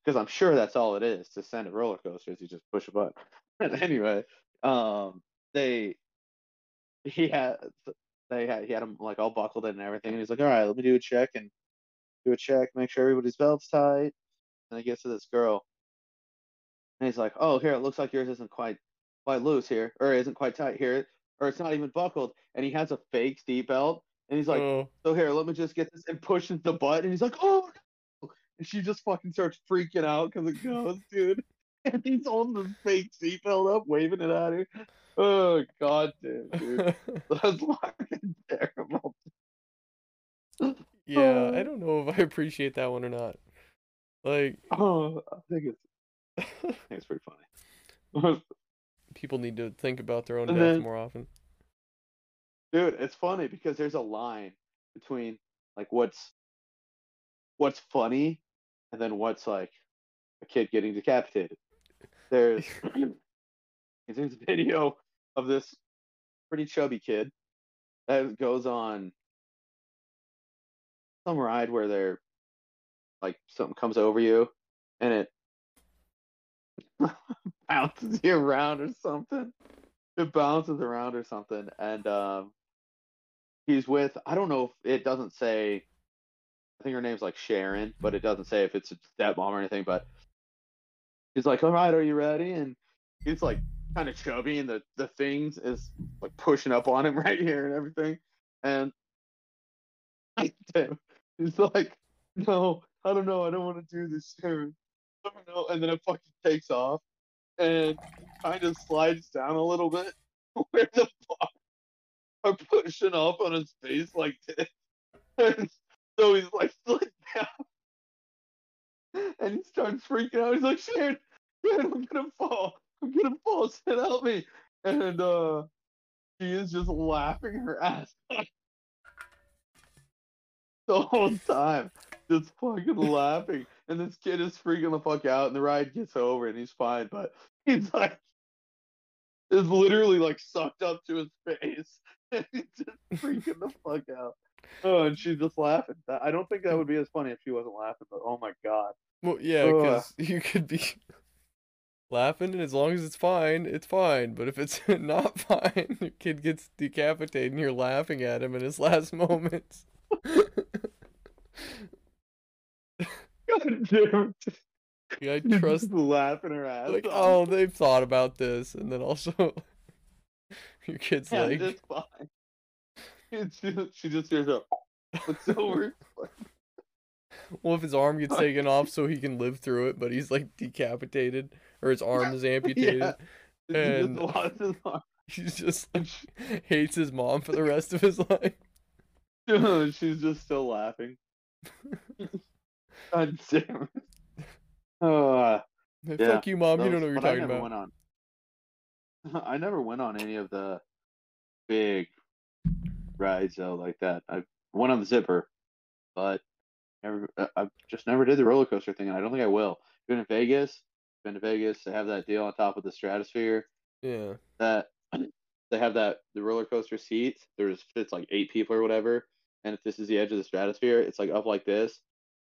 Because I'm sure that's all it is to send a roller coaster is you just push a button. (laughs) anyway, um, they he had they had he had him like all buckled in and everything, and he's like, all right, let me do a check and do a check, make sure everybody's belt's tight. And he gets to this girl, and he's like, oh, here, it looks like yours isn't quite quite loose here, or isn't quite tight here, or it's not even buckled. And he has a fake seat belt, and he's like, oh. so here, let me just get this, and pushes the button, and he's like, oh. And she just fucking starts freaking out because it goes, dude. (laughs) And he's holding the fake seatbelt up, waving it at her. Oh god damn, dude. (laughs) That's fucking terrible. Yeah, I Uh. don't know if I appreciate that one or not. Like, (laughs) Oh, I think it's I think it's pretty funny. people need to think about their own And death then- more often. Dude, it's funny because there's a line between like what's what's funny and then what's like a kid getting decapitated. There's (laughs) (clears throat) there's a video of this pretty chubby kid that goes on some ride where they're like something comes over you and it (laughs) bounces you around or something. It bounces around or something, and um, he's with I don't know if it doesn't say. I think her name's like Sharon, but it doesn't say if it's a stepmom or anything. But he's like, "All right, are you ready?" And he's like kind of chubby, and the the things is like pushing up on him (laughs) right here and everything, and he's like, "No, I don't know, I don't want to do this, Sharon." I don't know, and then it fucking takes off, and kind of slides down a little bit (laughs) where the bars are pushing up on his face like this. (laughs) So he's like (laughs) slid down. And he starts freaking out. He's like, Sharon, Sharon, I'm gonna fall. I'm gonna fall. Sharon, help me. And uh she is just laughing her ass off (laughs) the whole time. Just fucking laughing. And this kid is freaking the fuck out and the ride gets over and he's fine, but he's like is literally like sucked up to his face. (laughs) And he's just freaking the fuck out. Oh, and she's just laughing. I don't think that would be as funny if she wasn't laughing, but oh my god. Well, yeah, because (laughs) you could be laughing, and as long as it's fine, it's fine. But if it's (laughs) not fine, your kid gets decapitated, and you're laughing at him in his last (laughs) moments. God damn. Yeah, I trust. just laughing her ass Like, off. oh, they've thought about this, and then also your kid's yeah, like, it's fine. (laughs) She, she just hears up. it's over. (laughs) well, if his arm gets (laughs) taken off so he can live through it, but he's like decapitated or his arm is amputated, Yeah. And- just lost his arm. he's just like, hates his mom for the rest of his life. She's just still laughing. God damn it. Uh, Like, Yeah, Fuck you, mom. You don't know what you're I talking never about. I never went on any of the big rides though like that. I went on the zipper, but Never, uh, I just never did the roller coaster thing, and I don't think I will. Been in Vegas, been to Vegas. They have that deal on top of the Stratosphere Yeah. that (clears throat) they have that the roller coaster seats. There's fits like eight people or whatever, and if this is the edge of the Stratosphere, it's like up like this,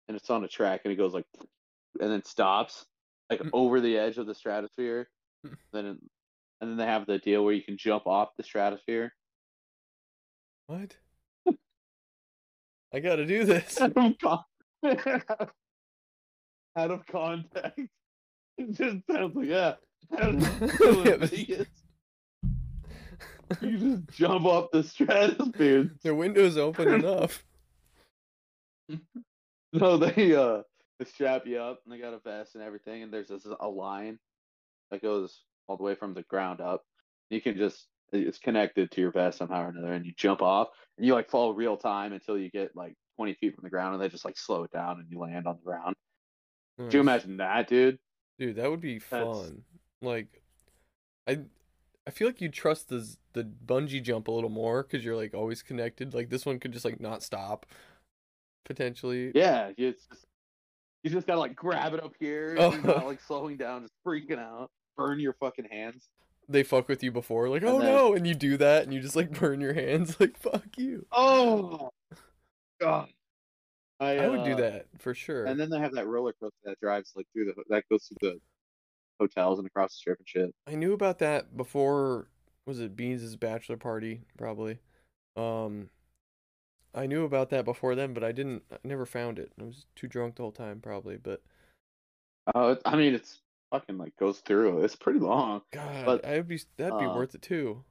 and it's on a track, and it goes like, (sniffs) and then stops like Mm. over the edge of the Stratosphere. (laughs) Then it, and then they have the deal where you can jump off the Stratosphere. What? I gotta do this. (laughs) out of con- (laughs) out of context. It just sounds like yeah. (laughs) Yeah. You just jump off the stratosphere. The window's open enough. No, they uh they strap you up and they got a vest and everything, and there's this a line that goes all the way from the ground up. You can just it's connected to your vest somehow or another, and you jump off and you like fall real time until you get like 20 feet from the ground, and they just like slow it down and you land on the ground. Could you imagine that, dude? Dude, that would be That's- fun. Like, I, I feel like you trust the the bungee jump a little more because you're like always connected. Like this one could just like not stop, potentially. Yeah, you it's just you just gotta like grab it up here. (laughs) Oh. You're not like slowing down, just freaking out. Burn your fucking hands. They fuck with you before, like And oh then- no, and you do that, and you just like (laughs) burn your hands, like fuck you. Oh god. I would do uh, that for sure. And then they have that roller coaster that drives like through the that goes through the hotels and across the strip and shit. I knew about that before. Was it Beans' bachelor party? Probably. Um, I knew about that before then, but I didn't. I never found it. I was too drunk the whole time, probably. But Uh, I mean, it's fucking like goes through. It's pretty long. God, But, I'd be that'd be uh, worth it too.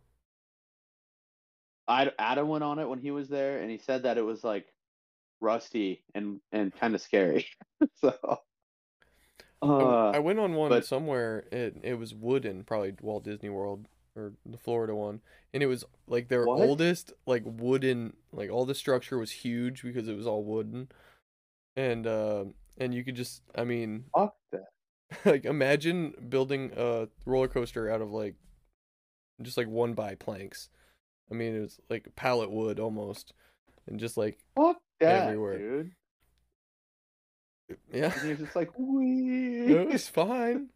I Adam went on it when he was there, and he said that it was like rusty and and kind of scary. (laughs) so, I, uh, I went on one but- somewhere. It it was wooden, probably Walt Disney World or the Florida one, and it was like their What? oldest like wooden. Like all the structure was huge because it was all wooden, and uh, and you could just, I mean, fuck that. (laughs) like imagine building a roller coaster out of like just like one by planks. I mean, it was like pallet wood almost, and just like Fuck that, Everywhere. dude. yeah, And you're just like, (laughs) wee. it was fine.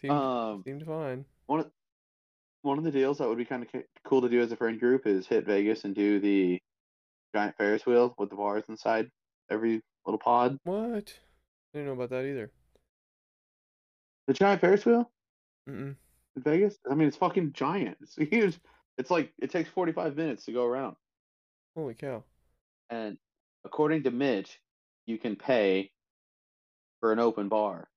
Seemed, um, seemed fine. one of one of the deals that would be kind of cool to do as a friend group is hit Vegas and do the giant Ferris wheel with the bars inside every little pod. What? I didn't know about that either. The giant Ferris wheel Mm-mm. in Vegas. I mean, it's fucking giant. It's huge. It's like it takes 45 minutes to go around. Holy cow! And according to Mitch, you can pay for an open bar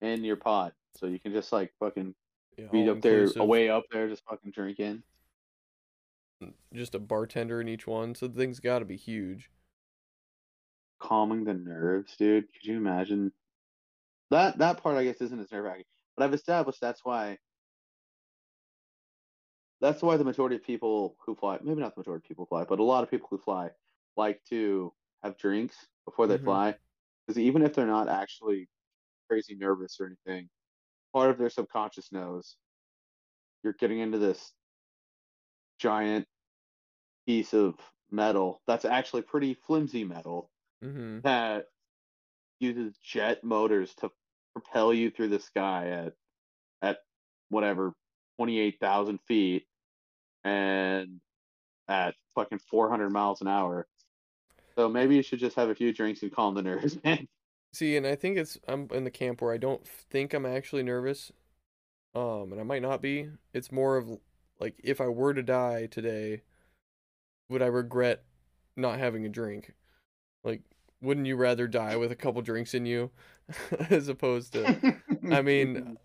in your pod. So you can just like fucking Yeah, be up there, away up there, just fucking drinking. Mm, just a bartender in each one, so the thing's got to be huge. calming the nerves, dude. Could you imagine? That that part I guess isn't as nerve wracking, but I've established that's why. That's why the majority of people who fly, maybe not the majority of people fly, but a lot of people who fly like to have drinks before they Mhm. fly, because even if they're not actually crazy nervous or anything, part of their subconscious knows you're getting into this giant piece of metal that's actually pretty flimsy metal Mm-hmm. that uses jet motors to propel you through the sky at at whatever 28,000 feet and at fucking 400 miles an hour. So maybe you should just have a few drinks and calm the (laughs) nerves, man. See, and I think it's I'm in the camp where I don't think I'm actually nervous, um, and I might not be. It's more of like if I were to die today, would I regret not having a drink? Like, wouldn't you rather die with a couple drinks in you, (laughs) as opposed to? I (laughs) mean,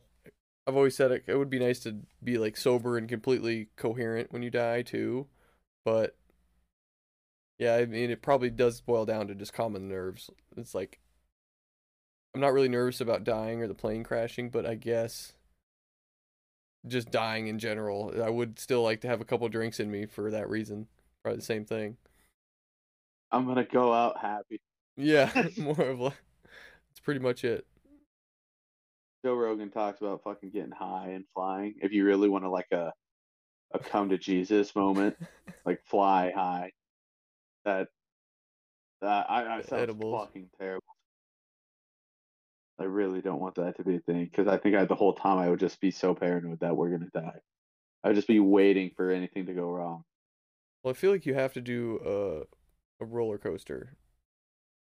I've always said it, it would be nice to be like sober and completely coherent when you die too, but yeah, I mean it probably does boil down to just common nerves. It's like I'm not really nervous about dying or the plane crashing, but I guess just dying in general, I would still like to have a couple drinks in me for that reason. Probably the same thing. I'm gonna go out happy. Yeah, (laughs) (laughs) more of like it's pretty much it. Joe Rogan talks about fucking getting high and flying. If you really want to like a a come to Jesus moment, (laughs) like fly high. That Uh, I, I sounds Edibles. fucking terrible. I really don't want that to be a thing because I think I, the whole time I would just be so paranoid that we're gonna die. I would just be waiting for anything to go wrong. Well, I feel like you have to do a a roller coaster.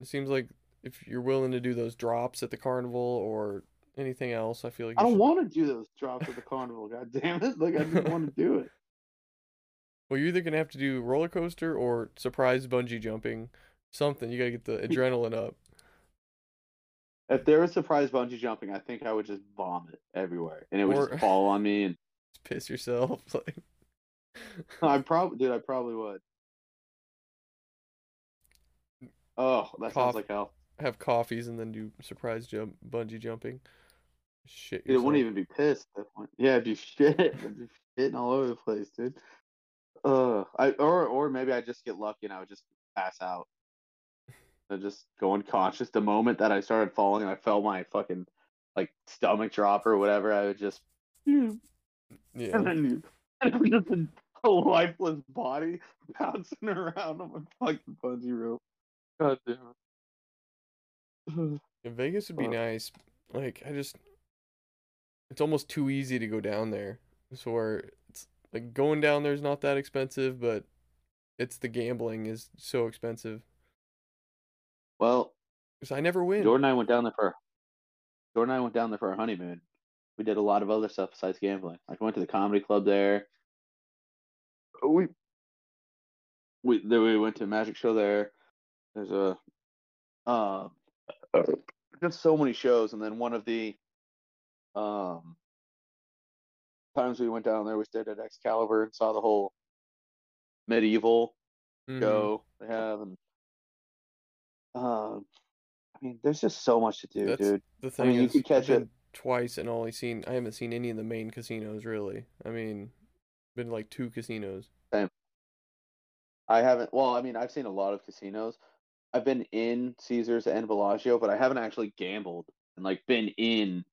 It seems like if you're willing to do those drops at the carnival or anything else, I feel like I don't should- want to do those drops at the carnival. God damn it! Like I just (laughs) want to do it. Well, you're either gonna have to do roller coaster or surprise bungee jumping, something. You gotta get the adrenaline up. If there was surprise bungee jumping, I think I would just vomit everywhere, and it would Or- just fall on me. And (laughs) piss yourself. (laughs) Like, I probably, dude, I probably would. Oh, that Cough. sounds like hell. have coffees and then do surprise jump bungee jumping. Shit Dude, it wouldn't even be pissed. at that point. Yeah, it'd be (laughs) shit. It'd be shitting all over the place, dude. Uh, I or or maybe I just get lucky and I would just pass out. I just go unconscious. The moment that I started falling, and I felt my fucking like stomach drop or whatever. I would just and Yeah. then and was just a, a lifeless body (laughs) bouncing around on my fucking bungee rope. God damn it. (laughs) Yeah, Vegas would be Uh, nice. Like I just it's almost too easy to go down there. So where it's like going down there is not that expensive, but it's the gambling is so expensive. Well, Cuz I never win. Jordan and I went down there for Jordan and I went down there for our honeymoon. We did a lot of other stuff besides gambling. Like we went to the comedy club there. We we then we went to a magic show there. There's a um just so many shows and then one of the um times we went down there we stayed at Excalibur and saw the whole medieval Mhm. show they have and um I mean there's just so much to do, That's dude. The I thing mean, you is, could catch it- twice and only seen I haven't seen any of the main casinos really. I mean, been like two casinos. Same. I haven't. Well, I mean, I've seen a lot of casinos. I've been in Caesars and Bellagio, but I haven't actually gambled and like been in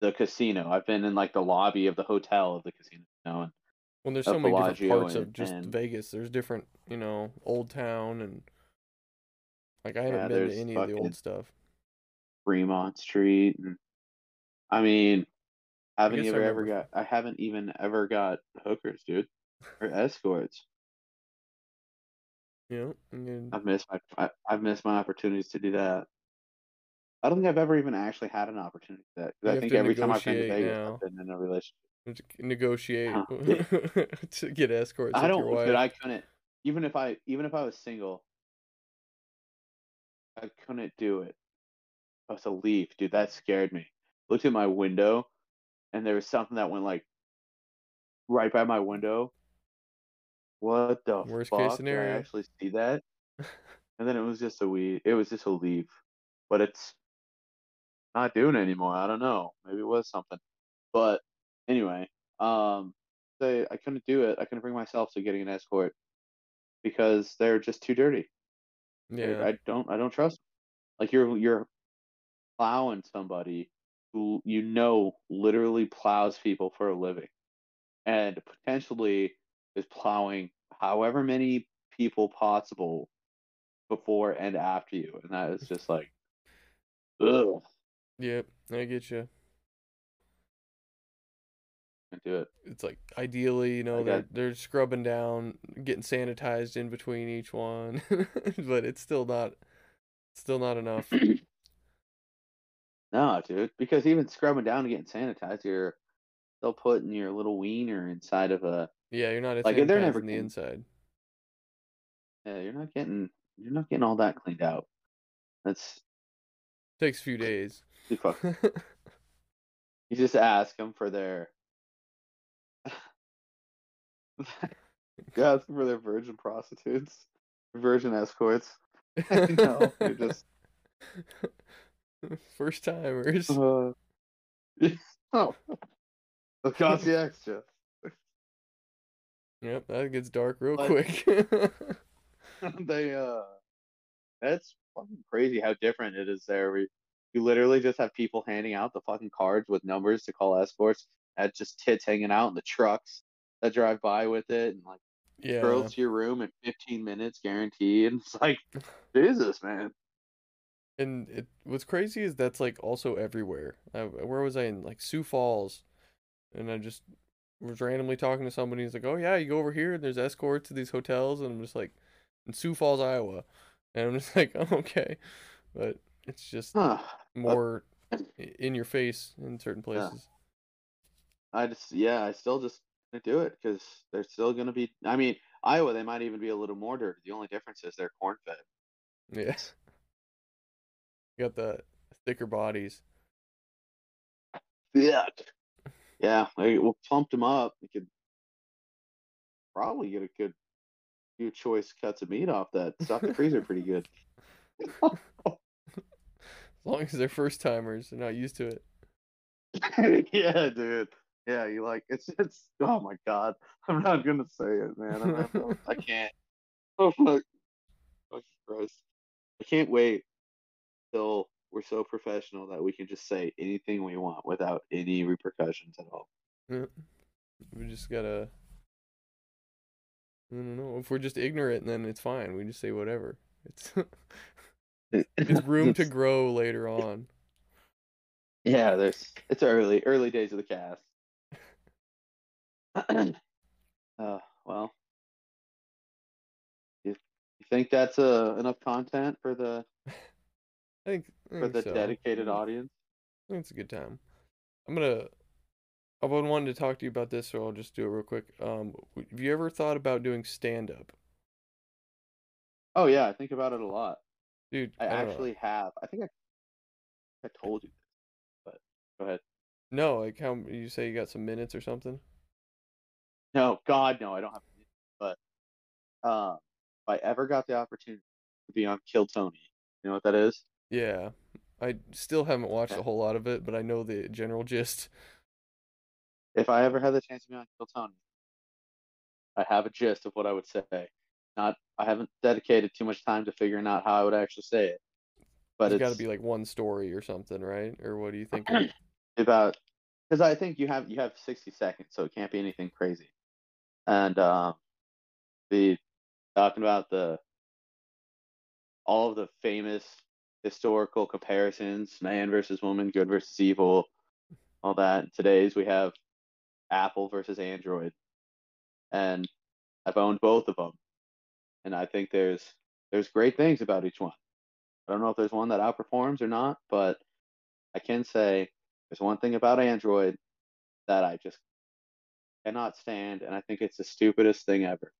the casino. I've been in like the lobby of the hotel of the casino. You know, and When there's so many different Bellagio parts of just and- Vegas, there's different, you know, Old Town and like I haven't Yeah, been to any of the old stuff. Fremont Street, and I mean, haven't guess you I ever, ever got? I haven't even ever got hookers, dude, or escorts. Know, and I've missed my. I, I've missed my opportunities to do that. I don't think I've ever even actually had an opportunity to that. 'cause You I think every time I've been to Vegas, now. I've been in a relationship. negotiate (laughs) to get escorts. I don't, wife. I couldn't. Even if I, even if I was single, I couldn't do it. I was a leaf, dude. That scared me. Looked at my window, and there was something that went like right by my window. What the Worst fuck? case Did scenario. I actually see that? (laughs) and then it was just a weed. It was just a leaf, but it's not doing it anymore. I don't know. Maybe it was something. But anyway, um, say I couldn't do it. I couldn't bring myself to getting an escort because they're just too dirty. Yeah, I don't. I don't trust. Them. Like you're you're plowing somebody who you know literally plows people for a living, and potentially is plowing however many people possible before and after you, and that is just like, ugh, yep, I get you. can't do it. It's like ideally, you know, I they're they're scrubbing down, getting sanitized in between each one, (laughs) but it's still not, still not enough. (clears throat) No, dude, because even scrubbing down and getting sanitized, you're still putting your little wiener inside of a. Yeah, you're not Like, they're never sanitizing the inside. Yeah, you're not getting. You're not getting all that cleaned out. That's Takes a few days. (laughs) You just ask them for their. (laughs) ask them for their virgin prostitutes, virgin escorts. (laughs) No, you're just. First timers. Uh, oh, it'll cost you extra. Yep, that gets dark real But- quick. (laughs) (laughs) (laughs) they uh, that's fucking crazy how different it is there. We, you literally just have people handing out the fucking cards with numbers to call escorts. At just tits hanging out in the trucks that drive by with it, and like Yeah. drove to your room in 15 minutes, guaranteed. And it's like, Jesus, man. And it what's crazy is that's like also everywhere. I, where was I in like Sioux Falls, and I just was randomly talking to somebody. He's like, "Oh yeah, you go over here, and there's escorts to these hotels," and I'm just like, "In Sioux Falls, Iowa," and I'm just (laughs) like, oh, "Okay," but it's just Huh. more in your face in certain Yeah. places. I just, yeah, I still just gonna do it because they're still gonna be. I mean, Iowa, they might even be a little more dirty. The only difference is they're corn fed. Yes, (laughs) you got the thicker bodies. Yeah. Yeah, we pumped them up. We could probably get a good few choice cuts of meat off that. Stuff the (laughs) freezer pretty good. (laughs) As long as they're first timers, they're not used to it. (laughs) yeah, dude. Yeah, you like it's it's. Oh my god, I'm not gonna say it, man. I'm not gonna- I can't. Oh fuck. Fucking Christ. I can't wait till we're so professional that we can just say anything we want without any repercussions at all. Yeah. We just gotta. I don't know. If we're just ignorant, then it's fine. We just say whatever. It's (laughs) it's room to (laughs) grow later on. Yeah, there's it's early, early days of the cast. (clears throat) uh, well, you, you think that's uh, enough content for the (laughs) I think, I for the so. dedicated audience. I think it's a good time. I'm gonna. I've been wanting to talk to you about this, so I'll just do it real quick. Um, have you ever thought about doing stand up, Oh yeah, I think about it a lot. dude? I know. actually have. I think I I told you this, but go ahead. no, like how you say you got some minutes or something. No, God, no, I don't have. But uh, if I ever got the opportunity to be on Kill Tony, you know what that is? Yeah, I still haven't watched Okay. a whole lot of it, but I know the general gist. If I ever had the chance to be on Kill Tony, I have a gist of what I would say. Not, I haven't dedicated too much time to figuring out how I would actually say it, but There's got to be like one story or something, right? Or what do you think? (clears throat) about because I think you have you have 60 seconds, so it can't be anything crazy. And um, the talking about the all of the famous historical comparisons, man versus woman, good versus evil, all that. Today's we have Apple versus Android, and I've owned both of them, and I think there's there's great things about each one. I don't know if there's one that outperforms or not, but I can say there's one thing about Android that I just cannot stand, and I think it's the stupidest thing ever.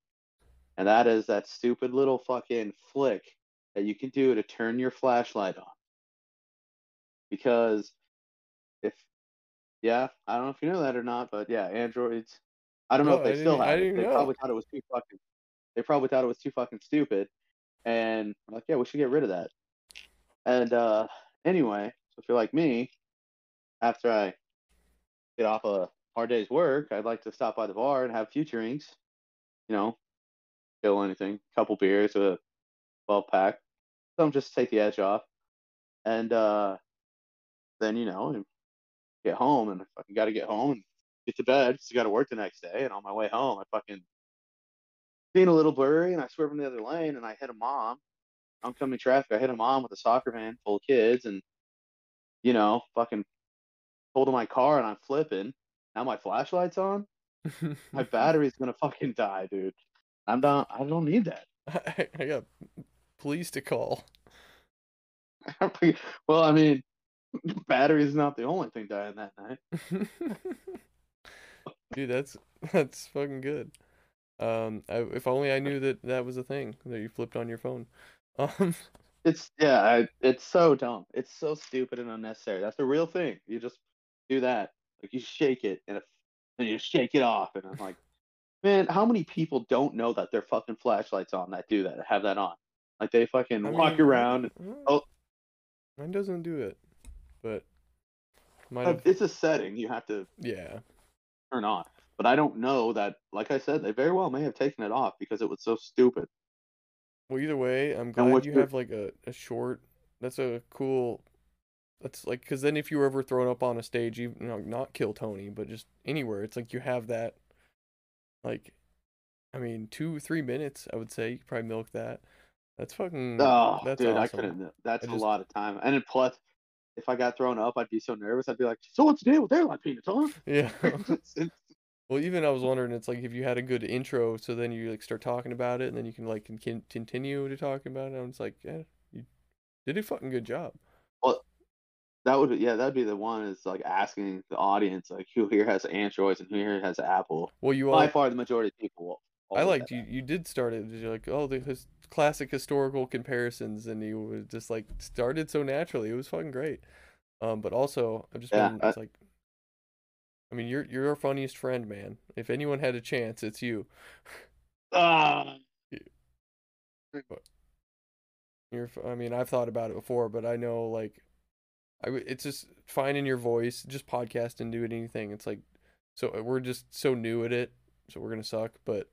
And that is that stupid little fucking flick that you can do to turn your flashlight on. Because if, yeah, I don't know if you know that or not, but yeah, Androids, I don't know No, if I they still have it. They know. probably thought it was too fucking, they probably thought it was too fucking stupid. And I'm like, yeah, we should get rid of that. And uh anyway, so if you're like me, after I get off a hard day's work, I'd like to stop by the bar and have a few drinks. You know, kill anything, couple beers, a 12 pack. Some just take the edge off. And uh then, you know, get home and I fucking gotta get home and get to bed because I gotta work the next day. And on my way home, I fucking being a little blurry and I swerve in the other lane and I hit a mom. Oncoming traffic, I hit a mom with a soccer van full of kids and you know, fucking in my car and I'm flipping. Now my flashlight's on. (laughs) My battery's gonna fucking die, dude. I'm not. I don't need that. I, (laughs) I got police to call. (laughs) well, I mean, battery's not the only thing dying that night. (laughs) Dude, that's that's fucking good. Um, I, if only I knew that that was a thing that you flipped on your phone. (laughs) Um, It's yeah. I, it's so dumb. It's so stupid and unnecessary. That's the real thing. You just do that. Like you shake it and, and you shake it off, and I'm like, man, how many people don't know that their fucking flashlights on that do that have that on? Like they fucking I walk mean, around. oh. mine doesn't do it, but have. It's a setting you have to Yeah, turn on. But I don't know that. Like I said, they very well may have taken it off because it was so stupid. Well, either way, I'm glad you your- have like a, a short. That's a cool. That's like because then if you were ever thrown up on a stage, even you know, not kill Tony, but just anywhere, it's like you have that. Like, I mean, two three minutes. I would say you could probably milk that. That's fucking. Oh, that's dude, I couldn't. That's I a just- lot of time. And then plus, if I got thrown up, I'd be so nervous. I'd be like, "So what's the deal with airline peanuts, huh?" (laughs) Yeah. (laughs) Well, even I was wondering, it's like if you had a good intro, so then you like start talking about it, and then you can like con- continue to talking about it. And it's like, yeah, you did a fucking good job. Well, that would, yeah, that'd be the one. Is like asking the audience, like, who here has Androids and who here has Apple. Well, you are By far, the majority of people. I liked you. You did start it. You're like, oh, the his classic historical comparisons, and you just like started so naturally. It was fucking great. Um, but also, I've just Yeah, been. I- It's like, I mean, you're you're our funniest friend, man. If anyone had a chance, it's you. Ah, (laughs) You're. f- I mean, I've thought about it before, but I know like, I it's just finding your voice, just podcast and do it anything. It's like, so uh, we're just so new at it, so we're gonna suck. But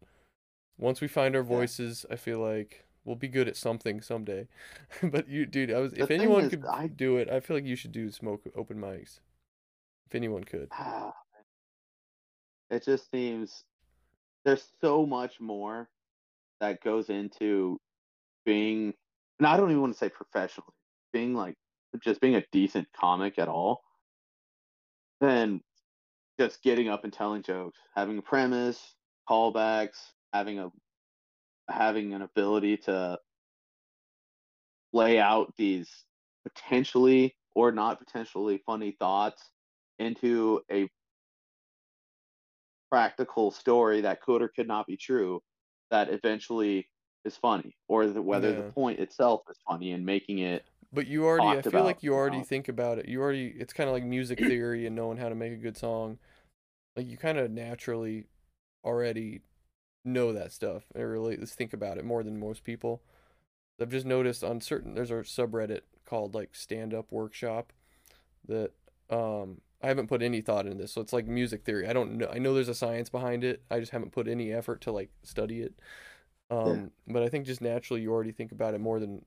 once we find our Yeah. voices, I feel like we'll be good at something someday. (laughs) but you, dude, I was The if anyone is, could I- do it, I feel like you should do smoke open mics. If anyone could. (sighs) it just seems there's so much more that goes into being and I don't even want to say professionally, being like just being a decent comic at all than just getting up and telling jokes, having a premise, callbacks, having a having an ability to lay out these potentially or not potentially funny thoughts into a practical story that could or could not be true that eventually is funny or the, whether Yeah. the point itself is funny and making it But you already, I feel like about, you you already know? think about it. You already, it's kind of like music (clears throat) theory and knowing how to make a good song. Like you kind of naturally already know that stuff or really just think about it more than most people. I've just noticed on certain, there's a subreddit called like Stand Up Workshop that um I haven't put any thought into this. So it's like music theory. I don't know. I know there's a science behind it. I just haven't put any effort to like study it. Um, but I think just naturally you already think about it more than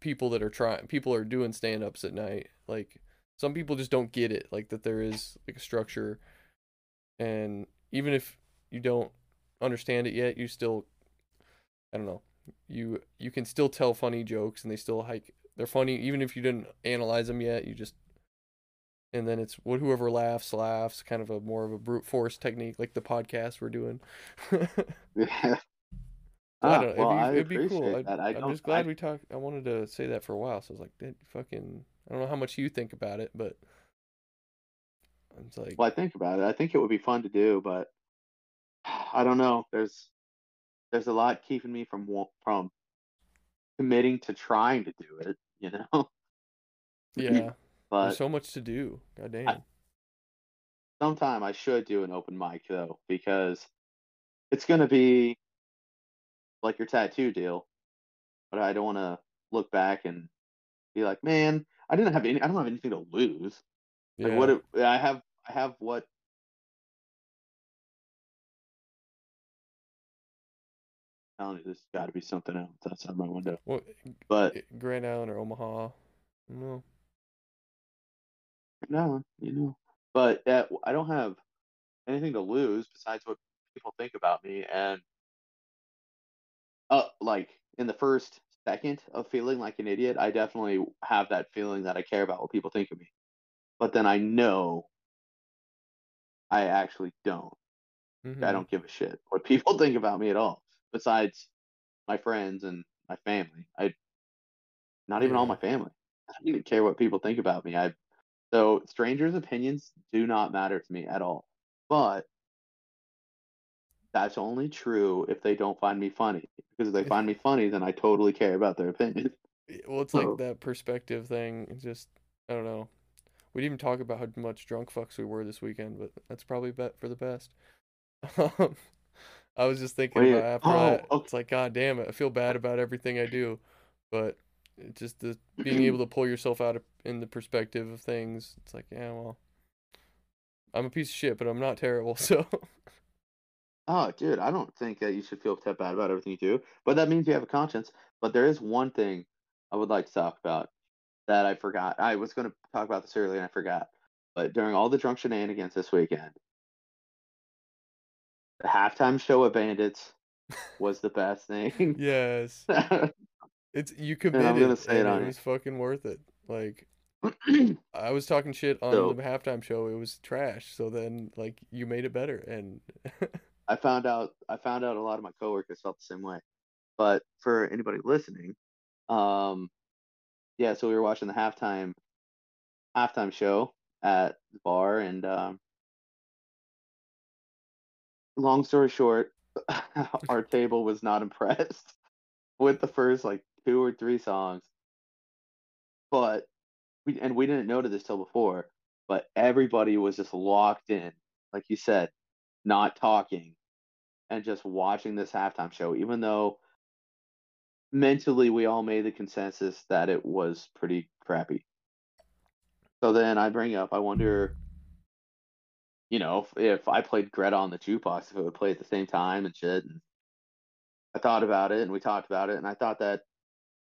people that are trying people are doing stand-ups at night like some people just don't get it like that there is like a structure and even if you don't understand it yet you still i don't know you you can still tell funny jokes and they still like they're funny even if you didn't analyze them yet you just and then it's what whoever laughs laughs kind of a more of a brute force technique like the podcast we're doing (laughs) (laughs) yeah. I Ah, don't know. well, it'd be, it'd be cool. I, I i'm just glad I- we talked. I wanted to say that for a while, so I was like, "That fucking." I don't know how much you think about it, but it's like, Well, I think about it. I think it would be fun to do, but I don't know. There's there's a lot keeping me from from committing to trying to do it. (laughs) You know, yeah, (clears throat) but there's so much to do. God damn. sometime I should do an open mic though, because it's gonna be like your tattoo deal. But I don't want to look back and be like, man, I didn't have any. I don't have anything to lose. Like yeah. what? It, I have. I have what? Telling you, there's got to be something else outside my window. Well, But Grand Island or Omaha. No. no, you know. But uh, I don't have anything to lose besides what people think about me, and uh, like in the first second of feeling like an idiot, I definitely have that feeling that I care about what people think of me. But then I know I actually don't. I Mhm. don't give a shit what people (laughs) think about me at all. Besides my friends and my family, I not even all my family. I don't even care what people think about me. I so strangers' opinions do not matter to me at all. But that's only true if they don't find me funny. Because if they find me funny, then I totally care about their opinion. Well, it's So- like that perspective thing. It's just, I don't know. We didn't even talk about how much drunk fucks we were this weekend, but that's probably bet for the best. (laughs) Um, I was just thinking Wait, about after oh, that. okay. It's like, God damn it, I feel bad about everything I do, but just the being (clears throat) able to pull yourself out of in the perspective of things. It's like, yeah, well, I'm a piece of shit, but I'm not terrible. (laughs) So Oh, dude, I don't think that you should feel that bad about everything you do, but that means you have a conscience. But there is one thing I would like to talk about that I forgot. I was going to talk about this earlier and I forgot. But during all the drunk shenanigans this weekend, the halftime show of Bandits was the best thing. yes. (laughs) It's you And I'm committed gonna say it on it was fucking worth it. Like (clears throat) I was talking shit on So- the halftime show. It was trash. So then like you made it better and (laughs) I found out I found out a lot of my coworkers felt the same way. But for anybody listening, um yeah, so we were watching the halftime halftime show at the bar and um long story short, (laughs) our table was not impressed (laughs) with the first like two or three songs. But we and we didn't notice this till before, but everybody was just locked in, like you said, not talking and just watching this halftime show, even though mentally we all made the consensus that it was pretty crappy. So then I bring up, I wonder, you know, if, if I played Greta on the jukebox, if it would play at the same time and shit. And I thought about it and we talked about it, and I thought that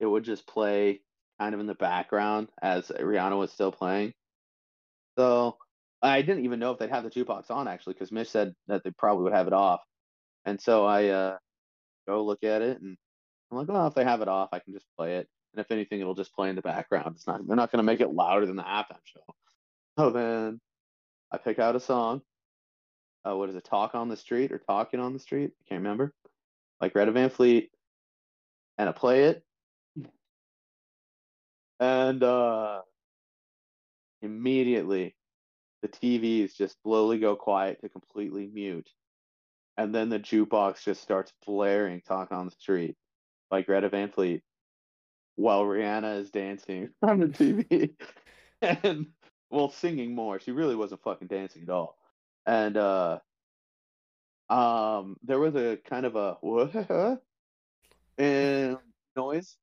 it would just play kind of in the background as Rihanna was still playing. So I didn't even know if they'd have the jukebox on actually, because Mitch said that they probably would have it off. And so I uh, go look at it, and I'm like, well, if they have it off, I can just play it. And if anything, it'll just play in the background. It's not they're not gonna make it louder than the halftime show. So then I pick out a song. Uh, what is it? Talk on the street or talking on the street? I can't remember. Like Greta Van Fleet, and I play it, and uh, immediately the TVs just slowly go quiet to completely mute, and then the jukebox just starts blaring "Talk on the Street" by Greta Van Fleet, while Rihanna is dancing (laughs) on the TV, (laughs) and well, singing more. She really wasn't fucking dancing at all, and uh, um, there was a kind of a what (laughs) and noise,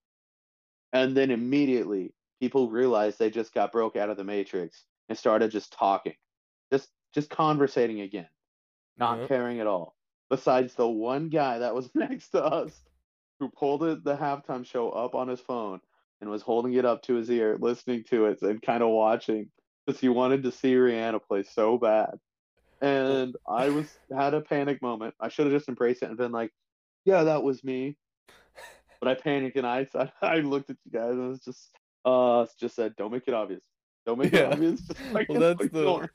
and then immediately people realized they just got broke out of the matrix and started just talking, just just conversating again, not caring at all. Besides the one guy that was (laughs) next to us, who pulled it, the halftime show up on his phone and was holding it up to his ear, listening to it and kind of watching because he wanted to see Rihanna play so bad. And (laughs) I was had a panic moment. I should have just embraced it and been like, "Yeah, that was me." (laughs) But I panicked and I (laughs) I looked at you guys and was just uh just said, "Don't make it obvious. Don't make Yeah. it obvious." Like, Well, that's like, the- don't.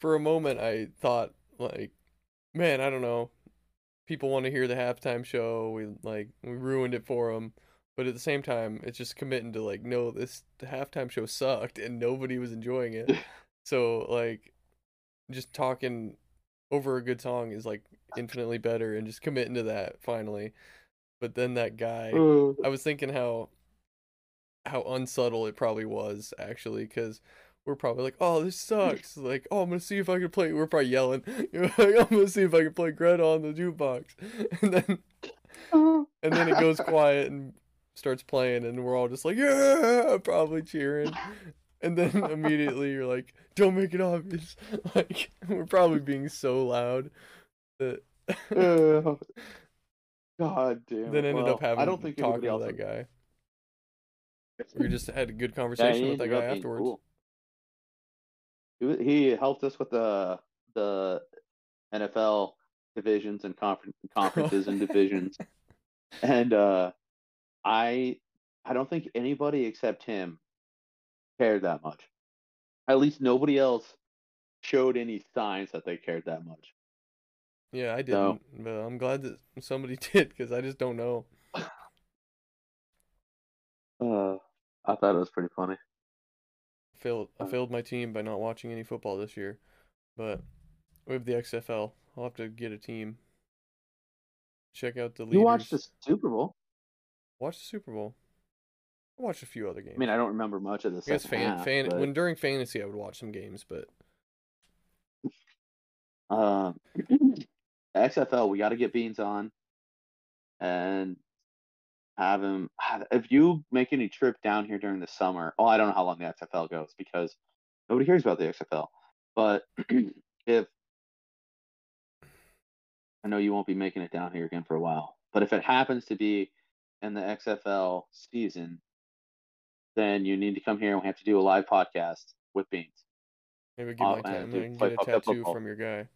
for a moment I thought like, man, I don't know. People want to hear the halftime show. We like we ruined it for them. But at the same time, it's just committing to like, no, this halftime show sucked and nobody was enjoying it. (laughs) so like, just talking over a good song is like infinitely better, and just committing to that finally. But then that guy, Uh, I was thinking how how unsubtle it probably was actually because we're probably like, oh, this sucks. Like, oh, I'm gonna see if I can play. We're probably yelling, (laughs) like, I'm gonna see if I can play Greta on the jukebox, (laughs) and then and then it goes quiet and starts playing, and we're all just like, yeah, probably cheering, and then (laughs) immediately you're like, don't make it obvious. (laughs) Like, we're probably being so loud that God damn. then ended Well, up having I don't think talking to that guy. (laughs) We just had a good conversation he with that guy afterwards. cool. He, he helped us with the the NFL divisions and confer- conferences and divisions, and uh, I I don't think anybody except him cared that much. At least nobody else showed any signs that they cared that much. Yeah, I didn't, but I'm glad that somebody (laughs) did because I just don't know. Uh, I thought it was pretty funny. Failed, I failed my team by not watching any football this year, but we have the XFL. I'll have to get a team. Check out the leaders. You watched the Super Bowl? Watch the Super Bowl. I watched a few other games. I mean, I don't remember much of the I guess second fan, half, fan but, when during fantasy I would watch some games, but (laughs) (clears throat) Um, XFL, we got to get Beans on and have him. If you make any trip down here during the summer, oh, I don't know how long the XFL goes because nobody hears about the XFL. But (clears throat) if I know you won't be making it down here again for a while, but if it happens to be in the XFL season, then you need to come here and we have to do a live podcast with Beans. maybe get Oh, uh, my and do get a tattoo from your guy.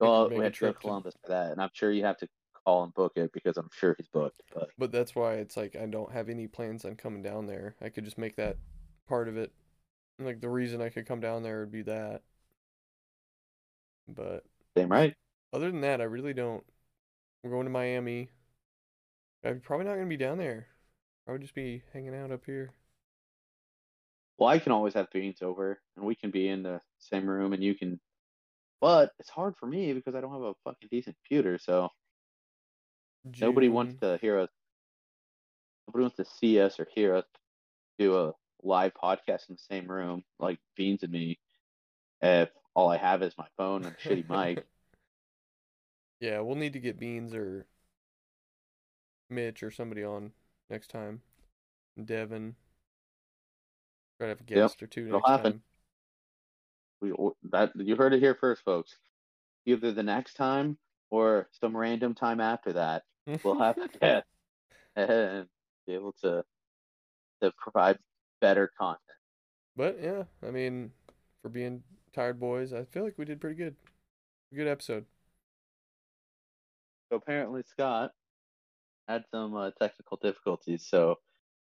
Well, we have to go to- Columbus for that, and I'm sure you have to call and book it because I'm sure he's booked. But But that's why it's like I don't have any plans on coming down there. I could just make that part of it. Like the reason I could come down there would be that. But same right. other than that, I really don't. We're going to Miami. I'm probably not gonna be down there. I would just be hanging out up here. Well, I can always have beans over, and we can be in the same room, and you can. But it's hard for me because I don't have a fucking decent computer, so nobody wants to hear us. Nobody wants to see us or hear us do a live podcast in the same room, like Beans and me. If all I have is my phone and a shitty mic, (laughs) yeah, we'll need to get Beans or Mitch or somebody on next time. Devin. Try to have a Yep, or two it'll next happen. time. we that you heard it here first, folks. Either the next time or some random time after that, we'll have a (laughs) guest (laughs) and be able to to provide better content. But yeah, I mean, for being tired boys, I feel like we did pretty good. Good episode. So apparently Scott had some uh, technical difficulties, so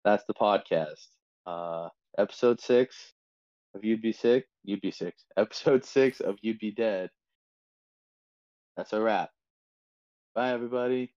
that's the podcast. Uh, episode six of You'd Be Sick. You'd Be Six. (laughs) Episode six of You'd Be Dead. That's a wrap. Bye, everybody.